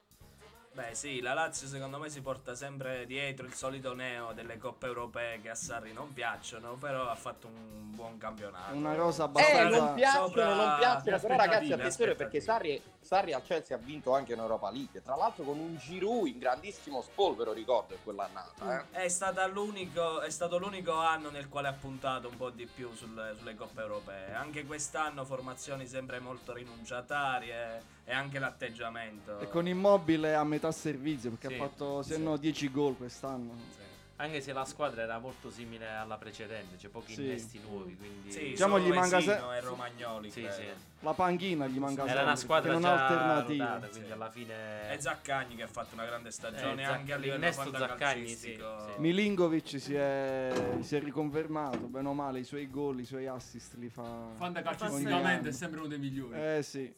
Beh sì, la Lazio secondo me si porta sempre dietro il solito neo delle coppe europee che a Sarri non piacciono, però ha fatto un buon campionato. Una rosa Eh, abbastanza... non piacciono, sopra non piacciono, però ragazzi attenzione perché Sarri, Sarri al Chelsea ha vinto anche in Europa League, tra l'altro con un Giroud in grandissimo spolvero, ricordo, in quell'annata. Eh. È, stata l'unico, è stato l'unico anno nel quale ha puntato un po' di più sulle, sulle coppe europee. Anche quest'anno formazioni sempre molto rinunciatarie e anche l'atteggiamento. E con Immobile a metà servizio perché Sì, ha fatto se sì. no 10 gol quest'anno. Anche se la squadra era molto simile alla precedente, c'è pochi Sì. innesti nuovi. Quindi... Sì, Diciamo gli manca se- e Romagnoli. Sì, sì. La panchina gli manca Era sempre, una squadra non alternative. rodata, quindi alla fine... E Zaccagni che ha fatto una grande stagione Eh, anche a livello fantacalcistico. sì, sì. Milinkovic si è, si è riconfermato, bene o male, i suoi gol, i suoi assist li fa. Fanta ogni calcisticamente anno. è sempre uno dei migliori. Eh sì.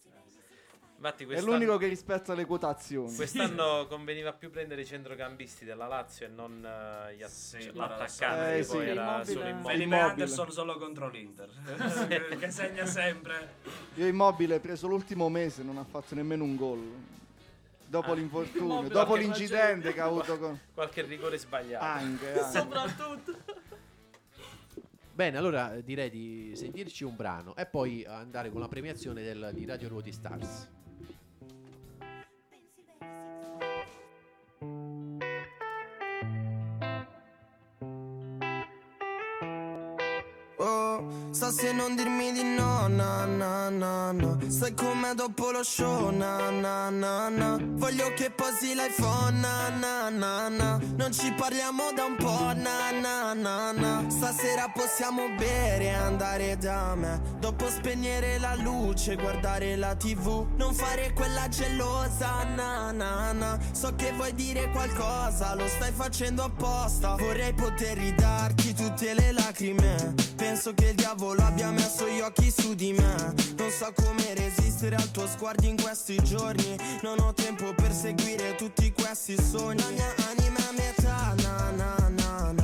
Infatti È l'unico che rispetta le quotazioni. Quest'anno conveniva più prendere i centrocampisti della Lazio e non eh, gli ass- guarda, l'attaccante eh, che sì. poi era Immobile. solo immobile. Felipe Immobile. Anderson solo contro l'Inter. che segna sempre. Io Immobile preso l'ultimo mese, non ha fatto nemmeno un gol. Dopo Ah, l'infortunio, dopo l'incidente che ha avuto con... Qualche rigore sbagliato. Anche, anche. Soprattutto. Bene, allora direi di sentirci un brano e poi andare con la premiazione del- di Radio Ruoti Stars. Oh, sta se non dirmi di no, na na na na Sai com'è dopo lo show, na na na na Voglio che posi l'iPhone, na na na na Non ci parliamo da un po', na na na na Stasera possiamo bere e andare da me Dopo spegnere la luce, guardare la tv Non fare quella gelosa, na na na So che vuoi dire qualcosa, lo stai facendo apposta Vorrei poter ridarti tutte le lacrime Penso che il diavolo abbia messo gli occhi su di me. Non so come resistere al tuo sguardo in questi giorni. Non ho tempo per seguire tutti questi sogni. La mia anima è metà, na na na na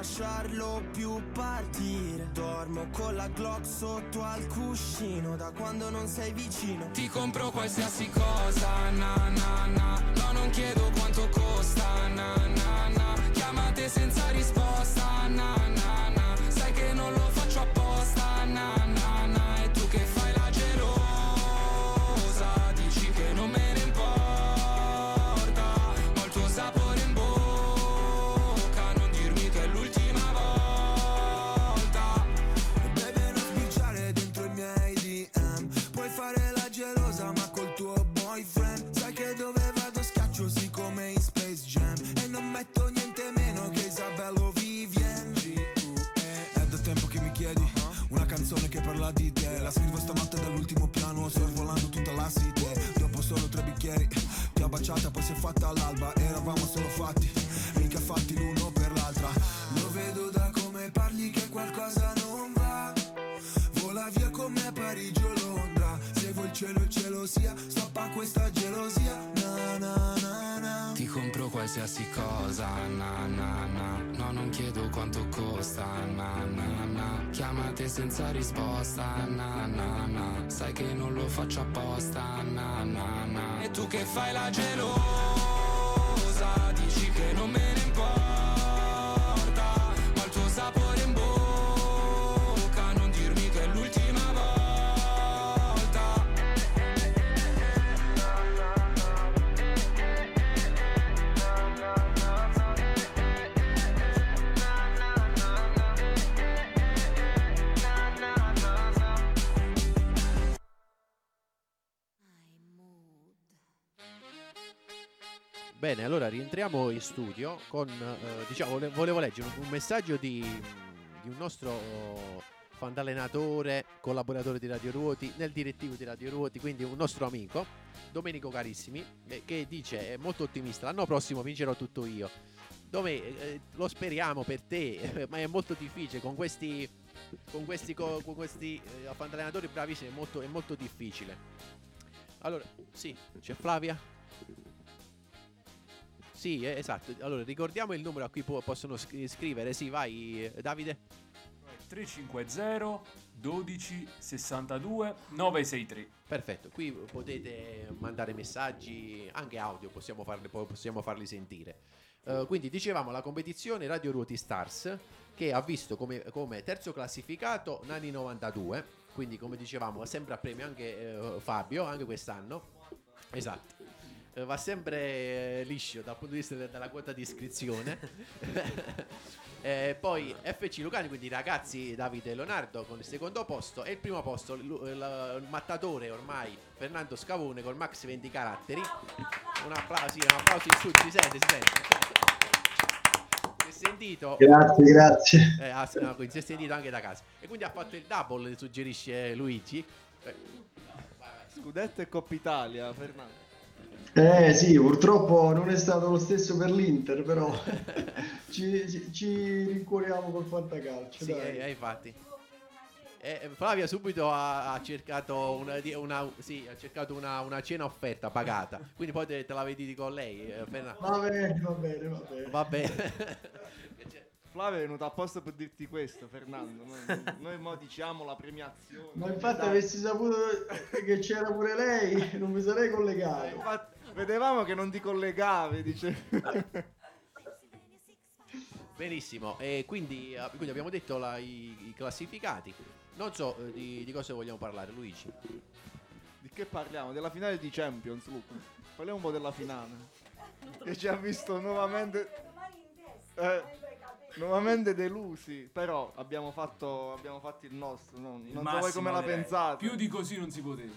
lasciarlo più partire. Dormo con la Glock sotto al cuscino, da quando non sei vicino. Ti compro qualsiasi cosa, na na na No, non chiedo quanto costa, na na na Chiamate senza risposta, na na na Sai che non lo faccio apposta, na na Baciata poi si è fatta all'alba Eravamo solo fatti Mica fatti l'uno per l'altra. Lo vedo da come parli che qualcosa non va. Vola via con me a Parigi o Londra. Se vuoi il cielo il cielo sia Stoppa questa gelosia. Na na na na. Ti compro qualsiasi cosa, na na na No, non chiedo quanto costa, na na Chiamate senza risposta, na na na. Sai che non lo faccio apposta, na na na. E tu che fai la gelosa Dici che non me ne importa Bene, allora rientriamo in studio con, eh, diciamo, vole- volevo leggere un, messaggio di, di un nostro fandallenatore, collaboratore di Radio Ruoti, nel direttivo di Radio Ruoti, quindi un nostro amico, Domenico Carissimi, eh, che dice, è molto ottimista, l'anno prossimo vincerò tutto io. Dove eh, lo speriamo per te, ma è molto difficile con questi, con questi, co- con questi eh, fandallenatori bravissimi, è molto, è molto difficile. Allora, sì, c'è Flavia? Sì, eh, esatto. Allora, ricordiamo il numero a cui possono scri- scrivere. Sì, vai, eh, Davide. 350 12 62 963. Perfetto, qui potete mandare messaggi, anche audio, possiamo, farli, po- possiamo farli sentire. Eh, quindi dicevamo la competizione Radio Ruoti Stars che ha visto come, come terzo classificato Nani 92, quindi come dicevamo sempre a premio anche eh, Fabio, anche quest'anno. Esatto. Eh, va sempre eh, liscio dal punto di vista de- della quota di iscrizione. Eh, poi FC Lucani, quindi ragazzi Davide e Leonardo con il secondo posto e il primo posto il, il- il mattatore ormai Fernando Scavone con Max 20 caratteri. Un applauso, sì, un applauso in su, si sente, si sente. Sentito. Grazie, grazie. Eh, ah, no, quindi si è sentito anche da casa. E quindi ha fatto il double, suggerisce Luigi. Eh, Scudetto e Coppa Italia, Fernando. Eh sì, purtroppo non è stato lo stesso per l'Inter, però ci, ci, ci rincuoriamo col fantacalcio. Sì, dai. eh, eh, infatti. Eh, Flavia subito ha, ha cercato, una, una- sì, ha cercato una, una cena offerta pagata, quindi poi te, te la vedi con lei. eh, appena- Va bene, va bene, va bene. Va bene. Flavio è venuto apposta per dirti questo, Fernando. Noi, noi mo diciamo la premiazione. Ma infatti Dai. avessi saputo che c'era pure lei, non mi sarei Eh, collegato. infatti, vedevamo che non ti collegavi, dice. Benissimo, e quindi, eh, quindi abbiamo detto la- i, i classificati. Non so eh, di, di cosa vogliamo parlare, Luigi. Di che parliamo? Della finale di Champions, Luca. Parliamo un po' della finale. Che ci ha visto nuovamente. eh, nuovamente delusi. Però abbiamo fatto, abbiamo fatto il nostro. Non, non so voi come la pensate. Più di così non si poteva.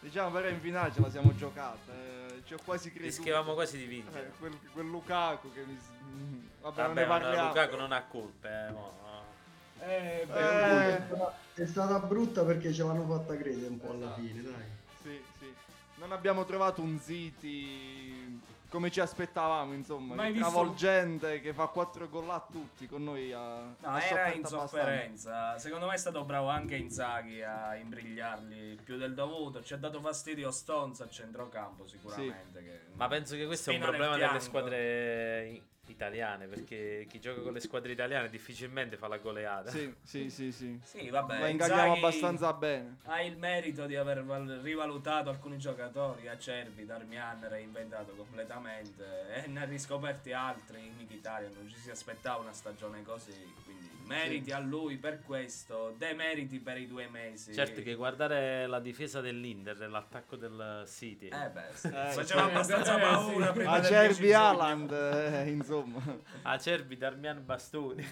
Diciamo, però in finale ce la siamo giocata. eh, ci ho quasi creduto. Rischiavamo quasi di vincere. Eh, quel, quel Lukaku che mi. mm, Vabbè, non Vabbè, ne parliamo. Lukaku non ha colpe. eh, no. Eh, È stata- È stata brutta perché ce l'hanno fatta credere un po' alla fine, dai. Sì, sì. Non abbiamo trovato un City come ci aspettavamo, insomma, Ma hai che visto- travolgente che fa 4 gol a tutti con noi a No, ha era in sofferenza. Secondo me è stato bravo anche Inzaghi a imbrigliarli più del dovuto. Ci ha dato fastidio Stones a centrocampo, sicuramente. che- Ma penso che questo è un problema delle squadre italiane, perché chi gioca con le squadre italiane difficilmente fa la goleata. Sì, sì, sì, sì. Sì, vabbè. La ingaggiamo Inzaghi abbastanza bene. Ha il merito di aver val- rivalutato alcuni giocatori. Acerbi, Darmian reinventato completamente e ne ha riscoperti altri. In Italia non ci si aspettava una stagione così. Quindi meriti Sì. a lui per questo, demeriti per i due mesi. Certo che guardare la difesa dell'Inter e l'attacco del City. Eh beh, sì. Eh, Faceva sì. abbastanza Eh, paura sì. prima Acerbi. Haaland, eh, insomma. Acerbi, Darmian Bastoni.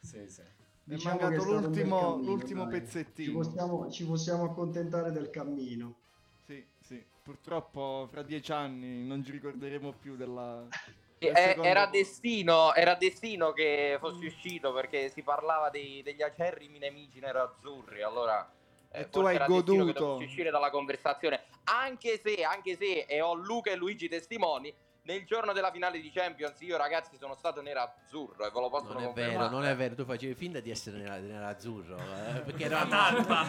Sì, sì. Diciamo mancato è bel l'ultimo- cammino, l'ultimo pezzettino. Ci possiamo, ci possiamo accontentare del cammino. Sì, sì. Purtroppo fra dieci anni non ci ricorderemo più della... Eh, del secondo era destino, era destino che fosse uscito perché si parlava dei- degli acerrimi nemici nero-azzurri. Allora, eh, E tu forse hai goduto. uscire dalla conversazione. Anche se, anche se, e ho Luca e Luigi testimoni, nel giorno della finale di Champions, io ragazzi sono stato nero-azzurro e ve lo posso Non è confermare. vero, non è vero, tu facevi finta di essere nera- nerazzurro. Eh, perché era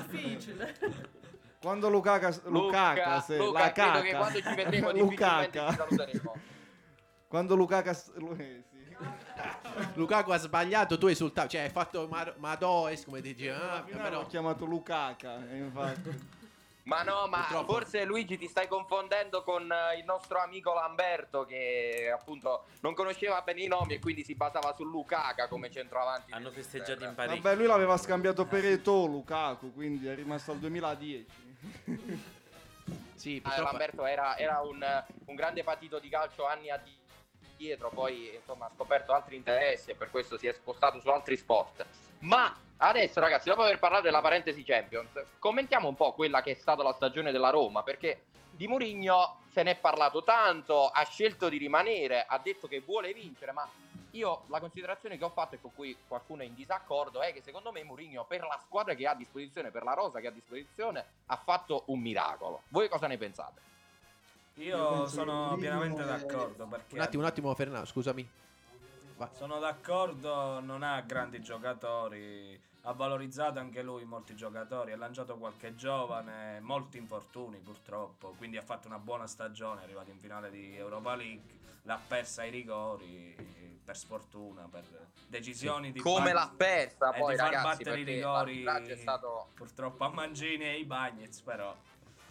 difficile. Quando Lukaku, Lukaku, se- Luca, la caca. quando ci vedremo difficilmente Lukaku. ci saluteremo. Quando Lukaku Lu- eh, sì. Lukaku ha sbagliato, tu esultavi, cioè hai fatto Mar- Madoes come dici, ah, Però l'ho chiamato Lukaka, e infatti. Ma no, ma Purtroppo. forse Luigi ti stai confondendo con eh, il nostro amico Lamberto che appunto non conosceva bene i nomi e quindi si basava su Lukaku come centroavanti. Hanno festeggiato in parecchio. Vabbè, lui l'aveva scambiato per Eto'o Lukaku, quindi è rimasto al 2010. sì, Ah, purtroppo Lamberto era, era un, un grande patito di calcio anni addietro, poi insomma ha scoperto altri interessi e per questo si è spostato su altri sport. Ma adesso ragazzi, dopo aver parlato della parentesi Champions, commentiamo un po' quella che è stata la stagione della Roma, perché di Mourinho se ne è parlato tanto, ha scelto di rimanere, ha detto che vuole vincere, ma io la considerazione che ho fatto e con cui qualcuno è in disaccordo è che secondo me Mourinho per la squadra che ha a disposizione, per la rosa che ha a disposizione, ha fatto un miracolo. Voi cosa ne pensate? Io sono pienamente d'accordo perché un attimo, un attimo Fernando, scusami. Va. sono d'accordo, non ha grandi giocatori, ha valorizzato anche lui molti giocatori, ha lanciato qualche giovane, molti infortuni purtroppo, quindi ha fatto una buona stagione, è arrivato in finale di Europa League, l'ha persa ai rigori per sfortuna, per decisioni di Come Bag- l'ha persa e poi di far ragazzi, battere i rigori stato... purtroppo a Mangini e i Bagnets però.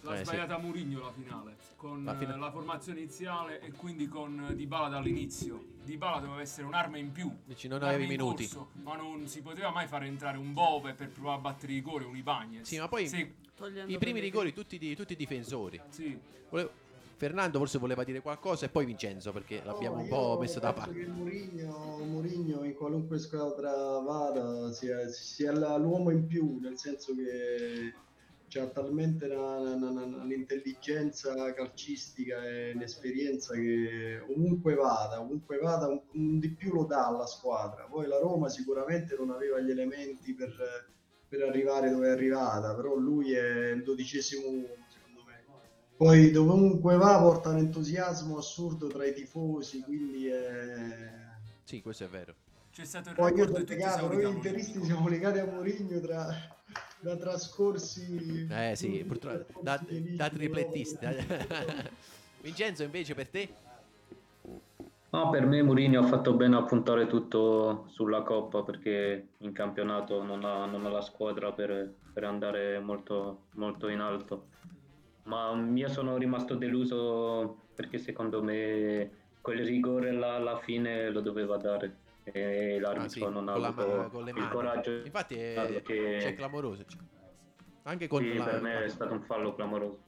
L'ha Eh, sì. sbagliata Mourinho la finale con La fina- la formazione iniziale e quindi con Dybala dall'inizio. Dybala doveva essere un'arma in più. Dici, non avevi in minuti. corso, ma non si poteva mai far entrare un Bove per provare a battere i rigori, un Ibagnez. Sì, ma poi Sì, i primi rigori tutti, di, tutti difensori. sì. Volevo- Fernando forse voleva dire qualcosa e poi Vincenzo perché l'abbiamo No, un po' messo da parte. Mourinho, Mourinho in qualunque squadra vada sia, sia l'uomo in più, nel senso che c'ha talmente una- una- una- un'intelligenza calcistica e un'esperienza che ovunque vada, ovunque vada un, un di più lo dà alla squadra. Poi la Roma sicuramente non aveva gli elementi per, per arrivare dove è arrivata, però lui è il dodicesimo uomo Poi dovunque va porta un entusiasmo assurdo tra i tifosi, quindi è... Sì, questo è vero. C'è stato il Poi io sono legato, noi interisti siamo legati a Mourinho tra, da trascorsi... Eh sì, purtroppo da, da triplettista. Vincenzo invece per te? No, per me Mourinho ha fatto bene a puntare tutto sulla Coppa perché in campionato non ha, non ha la squadra per, per andare molto, molto in alto. Ma io sono rimasto deluso perché secondo me quel rigore là alla fine lo doveva dare e l'arbitro Ah, sì, non ha avuto ma- con le il mani. coraggio. Infatti è, che- c'è clamoroso. cioè. Anche con sì, la- per me è stato un fallo clamoroso.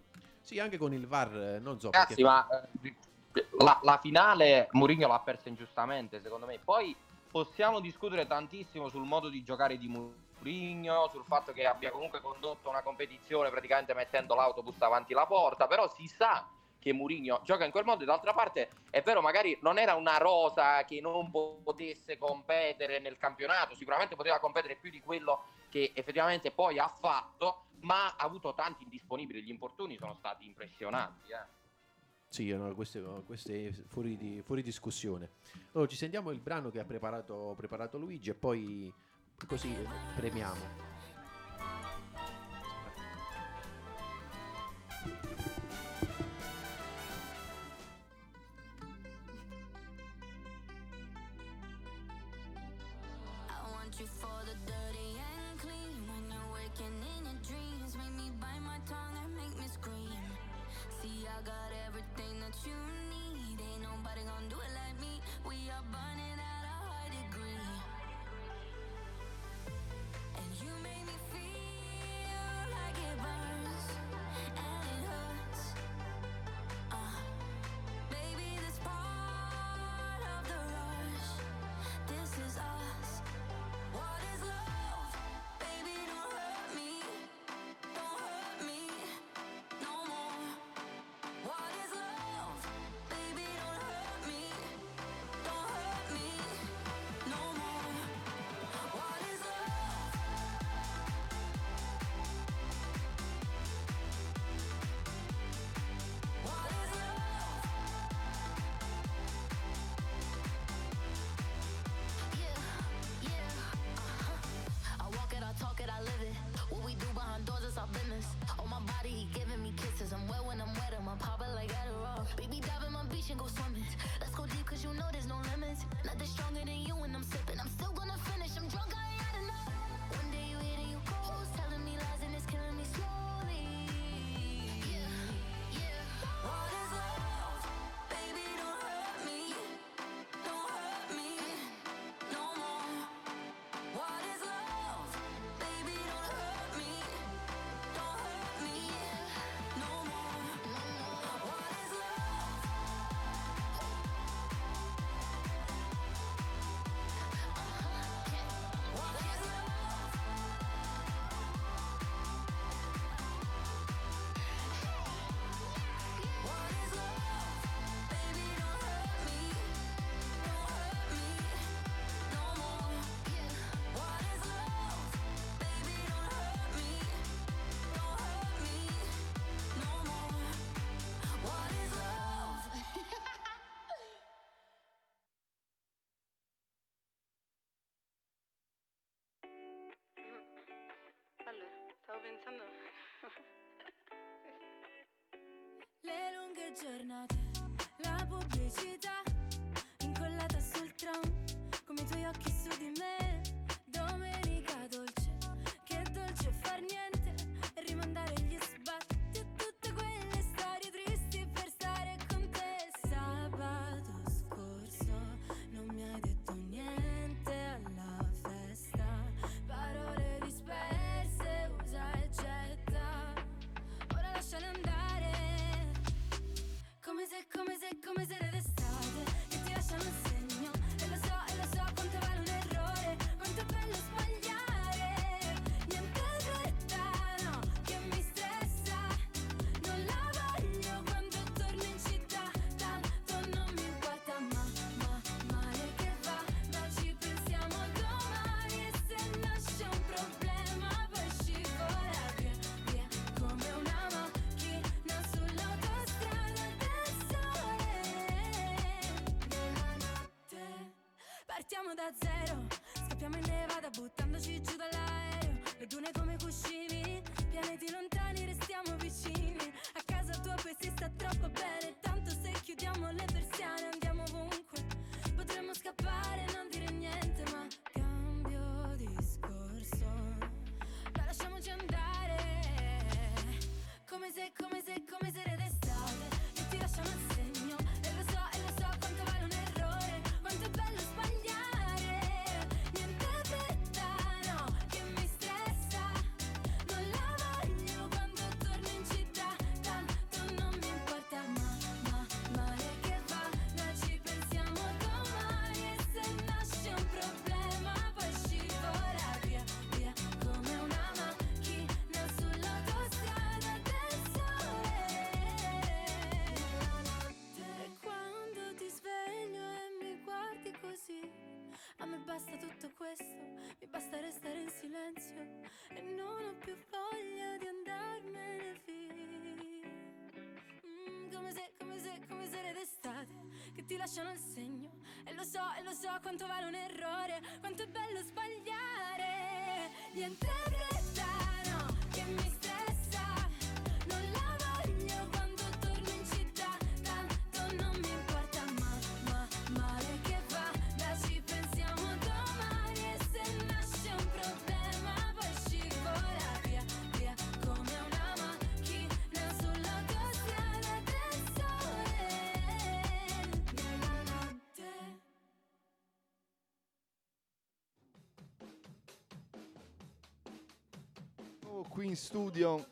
Sì, anche con il VAR, eh, non so Ragazzi, perché. ma eh, la, la finale Mourinho l'ha persa ingiustamente, secondo me. Poi possiamo discutere tantissimo sul modo di giocare di Mourinho, sul fatto che abbia comunque condotto una competizione praticamente mettendo l'autobus davanti la porta, però si sa che Mourinho gioca in quel modo d'altra parte è vero magari non era una rosa che non potesse competere nel campionato sicuramente poteva competere più di quello che effettivamente poi ha fatto ma ha avuto tanti indisponibili gli infortuni sono stati impressionanti eh. Sì, no, queste, queste fuori, di, fuori discussione. Allora, ci sentiamo il brano che ha preparato, preparato Luigi e poi così premiamo. Stavo pensando. Le lunghe giornate, la pubblicità some of that. Ti lasciano il segno. E lo so, e lo so quanto vale un errore Quanto è bello sbagliare. Niente fretta, no, che mi qui in studio.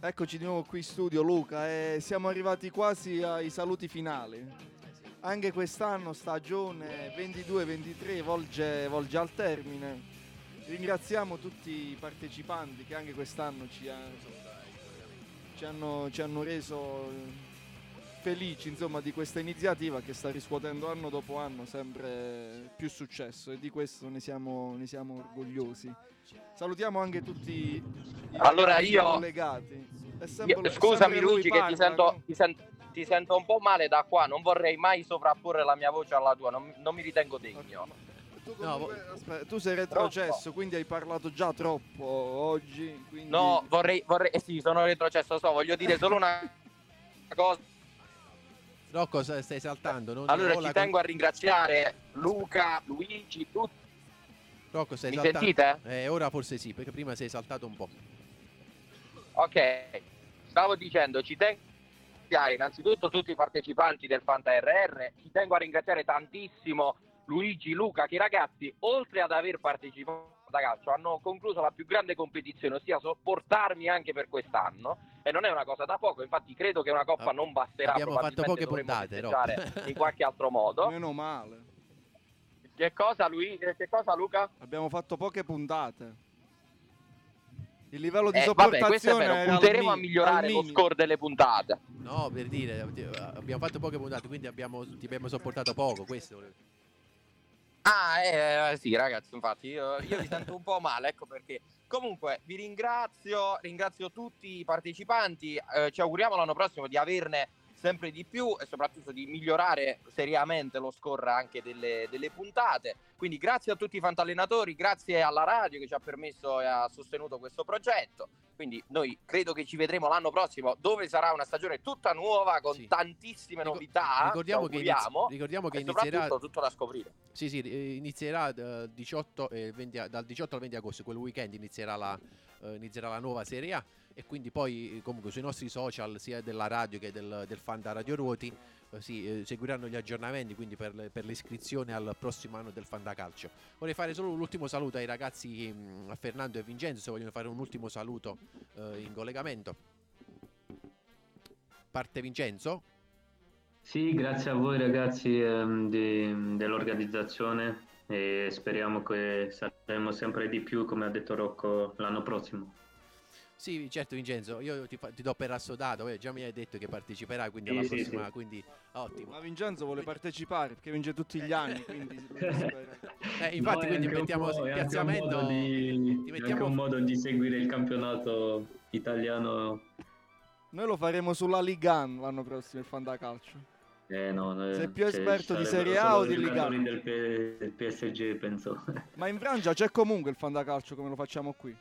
Eccoci di nuovo qui in studio Luca e siamo arrivati quasi ai saluti finali. Anche quest'anno stagione 22-23 volge, volge al termine. Ringraziamo tutti i partecipanti che anche quest'anno ci, ha- ci hanno, ci hanno reso felici insomma, di questa iniziativa che sta riscuotendo anno dopo anno sempre più successo e di questo ne siamo, ne siamo orgogliosi. Salutiamo anche tutti i Allora io- collegati. Sempre- Io- scusami Luigi che ti sento, ti, sen- ti sento un po' male da qua, non vorrei mai sovrapporre la mia voce alla tua, non, non mi ritengo degno. Tu, comunque- aspetta, tu sei retrocesso, quindi hai parlato già troppo oggi. Quindi... No, vorrei, vorrei, eh sì, sono retrocesso, so, voglio dire solo una cosa. Rocco, stai saltando. Non Allora la ci con- tengo a ringraziare Luca, Luigi, tutti. Rocco, stai Mi saltando. sentite? Eh, ora forse sì, perché prima sei saltato un po'. Ok, stavo dicendo, ci tengo a ringraziare innanzitutto tutti i partecipanti del Fanta RR, ci tengo a ringraziare tantissimo Luigi, Luca, che i ragazzi, oltre ad aver partecipato da calcio, hanno concluso la più grande competizione, ossia sopportarmi anche per quest'anno, e non è una cosa da poco, infatti credo che una coppa non basterà, Abbiamo fatto poche puntate, festeggiare in qualche altro modo. Meno male. Che cosa, Luigi? Che cosa, Luca? Abbiamo fatto poche puntate. Il livello di Eh, vabbè, questo è sopportazione al punteremo a mi- migliorare lo score delle puntate. No, per dire, abbiamo fatto poche puntate, quindi abbiamo, ti abbiamo sopportato poco. Questo volevo- Ah, eh, eh, sì, ragazzi, infatti io, io mi sento un po' male, ecco perché. Comunque, vi ringrazio, ringrazio tutti i partecipanti, eh, ci auguriamo l'anno prossimo di averne sempre di più e soprattutto di migliorare seriamente lo score anche delle, delle puntate. Quindi grazie a tutti i fantallenatori, grazie alla radio che ci ha permesso e ha sostenuto questo progetto. Quindi noi credo che ci vedremo l'anno prossimo dove sarà una stagione tutta nuova con tantissime novità. ricordiamo che auguriamo, ricordiamo che inizierà- tutto da scoprire. Sì, sì, eh, inizierà eh, 18 e 20 a- dal 18 al 20 agosto, quel weekend inizierà la, eh, inizierà la nuova Serie A e quindi poi eh, comunque sui nostri social sia della radio che del, del fan da Radio Ruoti eh, sì, eh, seguiranno gli aggiornamenti quindi per, per l'iscrizione al prossimo anno del fan calcio. Vorrei fare solo l'ultimo saluto ai ragazzi, mh, a Fernando e Vincenzo, se vogliono fare un ultimo saluto eh, in collegamento. Parte Vincenzo? Sì, grazie a voi ragazzi ehm, di- dell'organizzazione e speriamo che saremo sempre di più, come ha detto Rocco, l'anno prossimo. Sì, certo Vincenzo, io ti, fa- ti do per assodato, eh, già mi hai detto che parteciperai, quindi alla Sì, prossima, sì. quindi ottimo. Ma Vincenzo vuole partecipare perché vince tutti gli anni, quindi Eh, infatti, No, è quindi mettiamo il è un piazzamento. modo di- ti è mettiamo- anche un modo di seguire il campionato italiano. Noi lo faremo sulla Liga 1 l'anno prossimo, il Fantacalcio. Eh, no, no, Sei più cioè, esperto di Serie A o di giocatori Liga? del, P- del PSG, penso. Ma in Francia c'è comunque il fantacalcio come lo facciamo qui.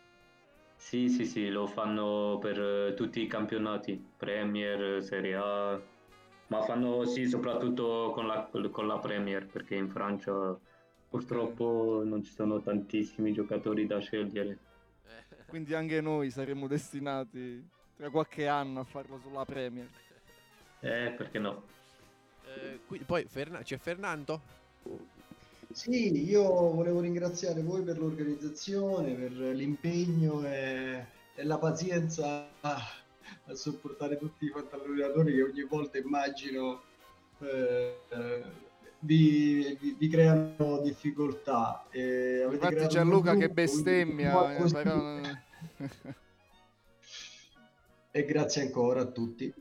Sì, sì, sì, lo fanno per eh, tutti i campionati, Premier, Serie A, ma fanno sì soprattutto con la, con la Premier, perché in Francia purtroppo non ci sono tantissimi giocatori da scegliere. Quindi anche noi saremmo destinati tra qualche anno a farlo sulla Premier. Eh, perché no? Eh, qui- poi Ferna- c'è Fernando. Sì, io volevo ringraziare voi per l'organizzazione, per l'impegno e, e la pazienza a, a sopportare tutti i fantallonatori che ogni volta immagino eh, vi, vi- vi creano difficoltà. E avete Infatti Gianluca che bestemmia, eh, però... E grazie ancora a tutti.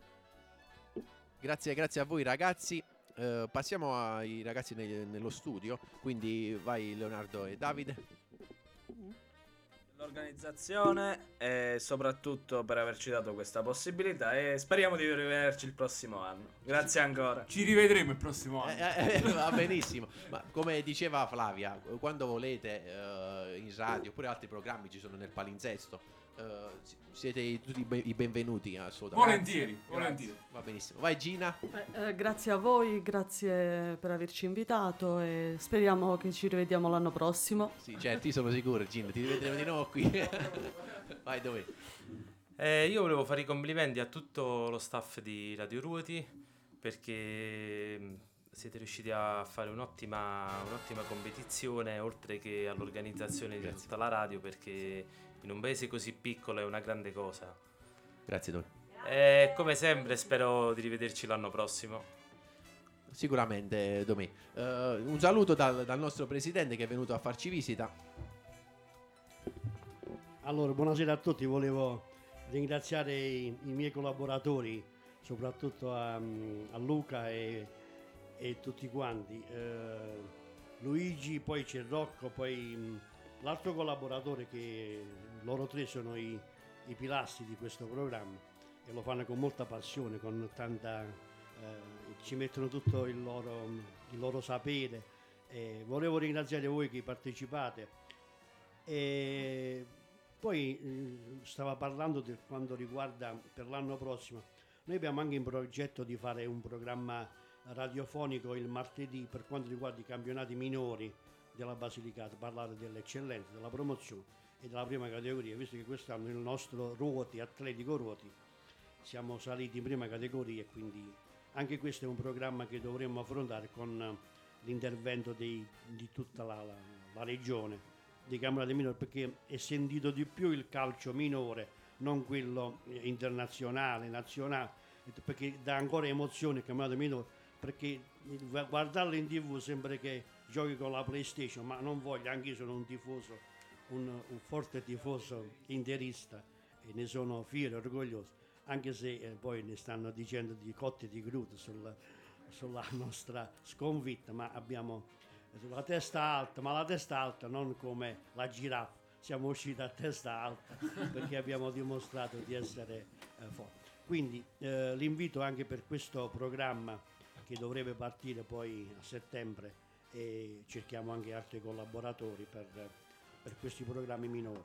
Grazie, grazie a voi ragazzi. Eh, passiamo ai ragazzi nel- nello studio. Quindi vai Leonardo e Davide. L'organizzazione e soprattutto per averci dato questa possibilità e speriamo di rivederci il prossimo anno. Grazie ancora. Ci rivedremo il prossimo anno. Eh, eh, va benissimo. Ma come diceva Flavia, quando volete eh, in radio oppure altri programmi ci sono nel palinsesto. Eh, si- siete tutti i be- i benvenuti assolutamente. Volentieri, Grazie. volentieri. Va benissimo. Vai Gina. Beh, eh, grazie a voi, grazie per averci invitato e speriamo che ci rivediamo l'anno prossimo. Sì, certo, io sono sicuro, Gina, ti rivedremo di nuovo qui. vai dove? Eh, io volevo fare i complimenti a tutto lo staff di Radio Ruoti perché mh, siete riusciti a fare un'ottima, un'ottima competizione oltre che all'organizzazione di tutta la radio perché in un paese così piccolo è una grande cosa. Grazie Doni. E come sempre spero di rivederci l'anno prossimo. Sicuramente Domè. Eh, un saluto dal, dal nostro presidente che è venuto a farci visita. Allora, buonasera a tutti, volevo ringraziare i, i miei collaboratori, soprattutto a, a Luca e, e tutti quanti. Eh, Luigi, poi c'è Rocco, poi mh, l'altro collaboratore che loro tre sono i, i pilastri di questo programma e lo fanno con molta passione, con tanta... eh, ci mettono tutto il loro, il loro sapere. E volevo ringraziare voi che partecipate. E poi eh, stava parlando di quanto riguarda per l'anno prossimo. Noi abbiamo anche in progetto di fare un programma radiofonico il martedì per quanto riguarda i campionati minori della Basilicata, parlare dell'eccellenza, della promozione e della prima categoria, visto che quest'anno il nostro Ruoti, Atletico Ruoti, siamo saliti in prima categoria e quindi anche questo è un programma che dovremmo affrontare con l'intervento dei- di tutta la, la- la regione dei campionati minori perché è sentito di più il calcio minore, non quello internazionale, nazionale, perché dà ancora emozione il campionato minore, perché gu- guardarlo in tv sembra che giochi con la PlayStation, ma non voglio, anche io sono un tifoso, un, un forte tifoso interista e ne sono fiero e orgoglioso, anche se eh, poi ne stanno dicendo di cotte di crude sul- sulla nostra sconfitta, ma abbiamo la testa alta, ma la testa alta non come la giraffa, siamo usciti a testa alta perché abbiamo dimostrato di essere eh, forti. Quindi eh, l'invito anche per questo programma che dovrebbe partire poi a settembre e cerchiamo anche altri collaboratori per, per questi programmi minori.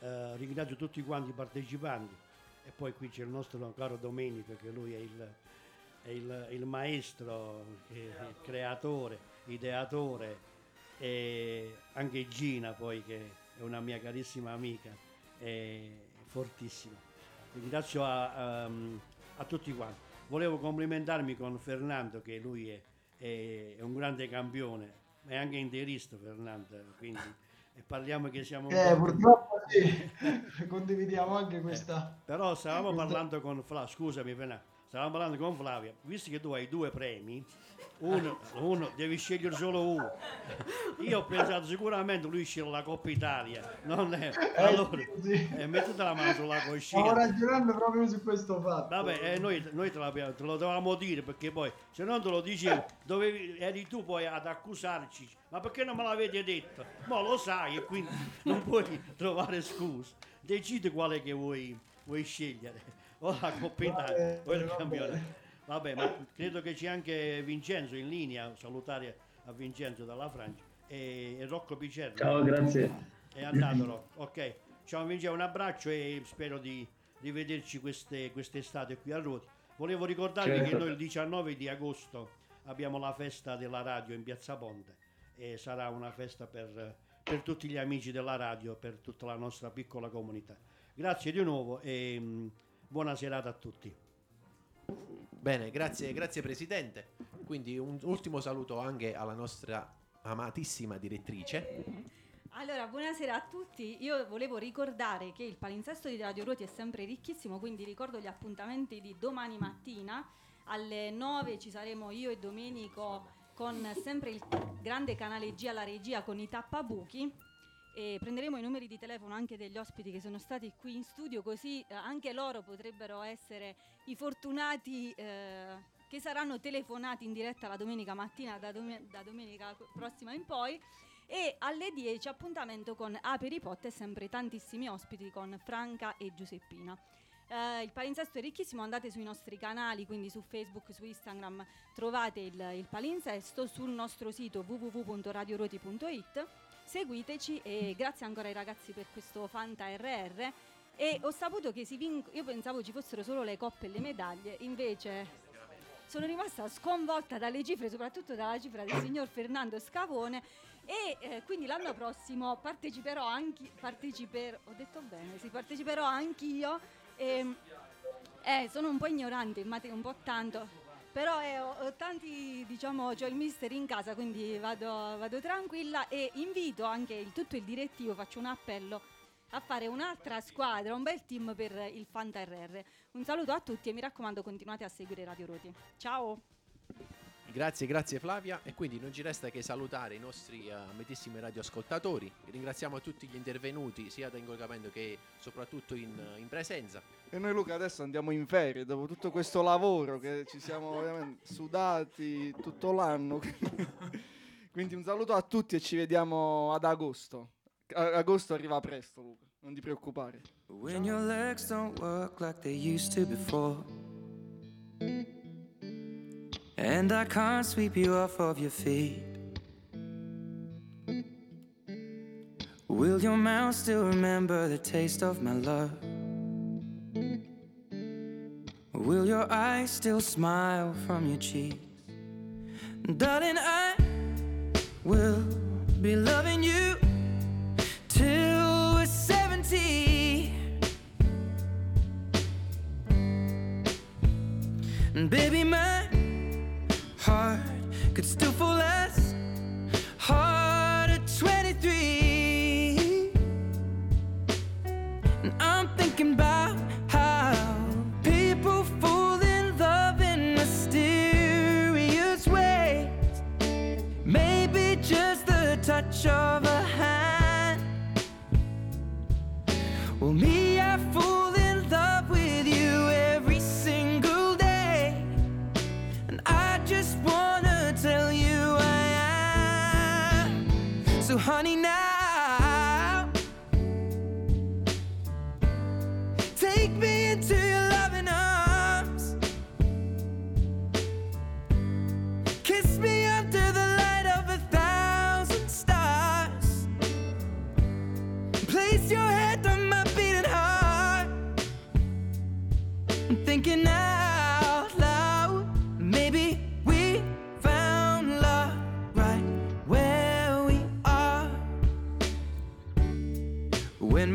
Eh, ringrazio tutti quanti i partecipanti e poi qui c'è il nostro caro Domenico che lui è il, è il, il maestro, il creatore, ideatore e anche Gina poi che è una mia carissima amica, è fortissima. Ringrazio a, a- a tutti quanti. Volevo complimentarmi con Fernando che lui è, è- è un grande campione, è anche interista Fernando, quindi e parliamo che siamo Eh, po'- purtroppo sì, condividiamo anche questa... però stavamo questa- parlando con Flavia, scusami Fernando, stavamo parlando con Flavia, visto che tu hai due premi, uno, uno devi scegliere solo uno. Io ho pensato sicuramente lui sceglie la Coppa Italia, non è... Allora, eh, mettete la mano sulla Stavo coscienza. ragionando proprio su questo fatto. Vabbè, eh, noi, noi te, te lo dovevamo dire perché poi se non te lo dicevo, dovevi, eri tu poi ad accusarci. Ma perché non me l'avete detto? Ma lo sai e quindi non puoi trovare scuse. Decidi quale che vuoi, vuoi scegliere. O la Coppa Italia o il campionato. Vabbè, ma credo che c'è anche Vincenzo in linea, salutare a Vincenzo dalla Francia e, e Rocco Picerno. Ciao, grazie. È andato Rocco. Ok, ciao Vincenzo, un abbraccio e spero di, di vederci queste, quest'estate qui a Ruoti. Volevo ricordarvi Certo. che noi il 19 di agosto abbiamo la festa della radio in Piazza Ponte e sarà una festa per, per tutti gli amici della radio, per tutta la nostra piccola comunità. Grazie di nuovo e mm, buona serata a tutti. Bene, grazie, grazie Presidente. Quindi un ultimo saluto anche alla nostra amatissima direttrice. Allora, buonasera a tutti. Io volevo ricordare che il palinsesto di Radio Ruoti è sempre ricchissimo, quindi ricordo gli appuntamenti di domani mattina. Alle 9 ci saremo io e Domenico con sempre il grande canale G alla regia con i tappabuchi e prenderemo i numeri di telefono anche degli ospiti che sono stati qui in studio così eh, anche loro potrebbero essere i fortunati eh, che saranno telefonati in diretta la domenica mattina da, dome- da domenica prossima in poi e alle 10 appuntamento con Aperipot e sempre tantissimi ospiti con Franca e Giuseppina. Eh, il palinsesto è ricchissimo, andate sui nostri canali, quindi su Facebook, su Instagram trovate il, il palinsesto, sul nostro sito www.radioroti.it, seguiteci e grazie ancora ai ragazzi per questo Fanta RR e ho saputo che si vinc- io pensavo ci fossero solo le coppe e le medaglie, invece sono rimasta sconvolta dalle cifre, soprattutto dalla cifra del signor Fernando Scavone. E eh, quindi l'anno prossimo parteciperò anche parteciperò, ho detto bene, sì, parteciperò anch'io. E eh, sono un po' ignorante in matematica, un po' tanto, però eh, ho, tanti, diciamo, ho il mister in casa, quindi vado, vado tranquilla e invito anche il, tutto il direttivo, faccio un appello a fare un'altra squadra, un bel team per il Fanta RR. Un saluto a tutti e mi raccomando continuate a seguire Radio Roti. Ciao! Grazie, grazie Flavia. E quindi non ci resta che salutare i nostri eh, amatissimi radioascoltatori. Ringraziamo tutti gli intervenuti, sia da incolcamento che soprattutto in, in presenza. E noi Luca adesso andiamo in ferie dopo tutto questo lavoro che ci siamo veramente sudati tutto l'anno. Quindi un saluto a tutti e ci vediamo ad agosto. A- agosto arriva presto Luca, non ti preoccupare. When And I can't sweep you off of your feet. Will your mouth still remember the taste of my love? Will your eyes still smile from your cheeks? Darling, I will be loving you till we're 70. And baby, my heart could still fall as hard at 23. And I'm thinking about how people fall in love in mysterious ways. Maybe just the touch of a hand. Well, me,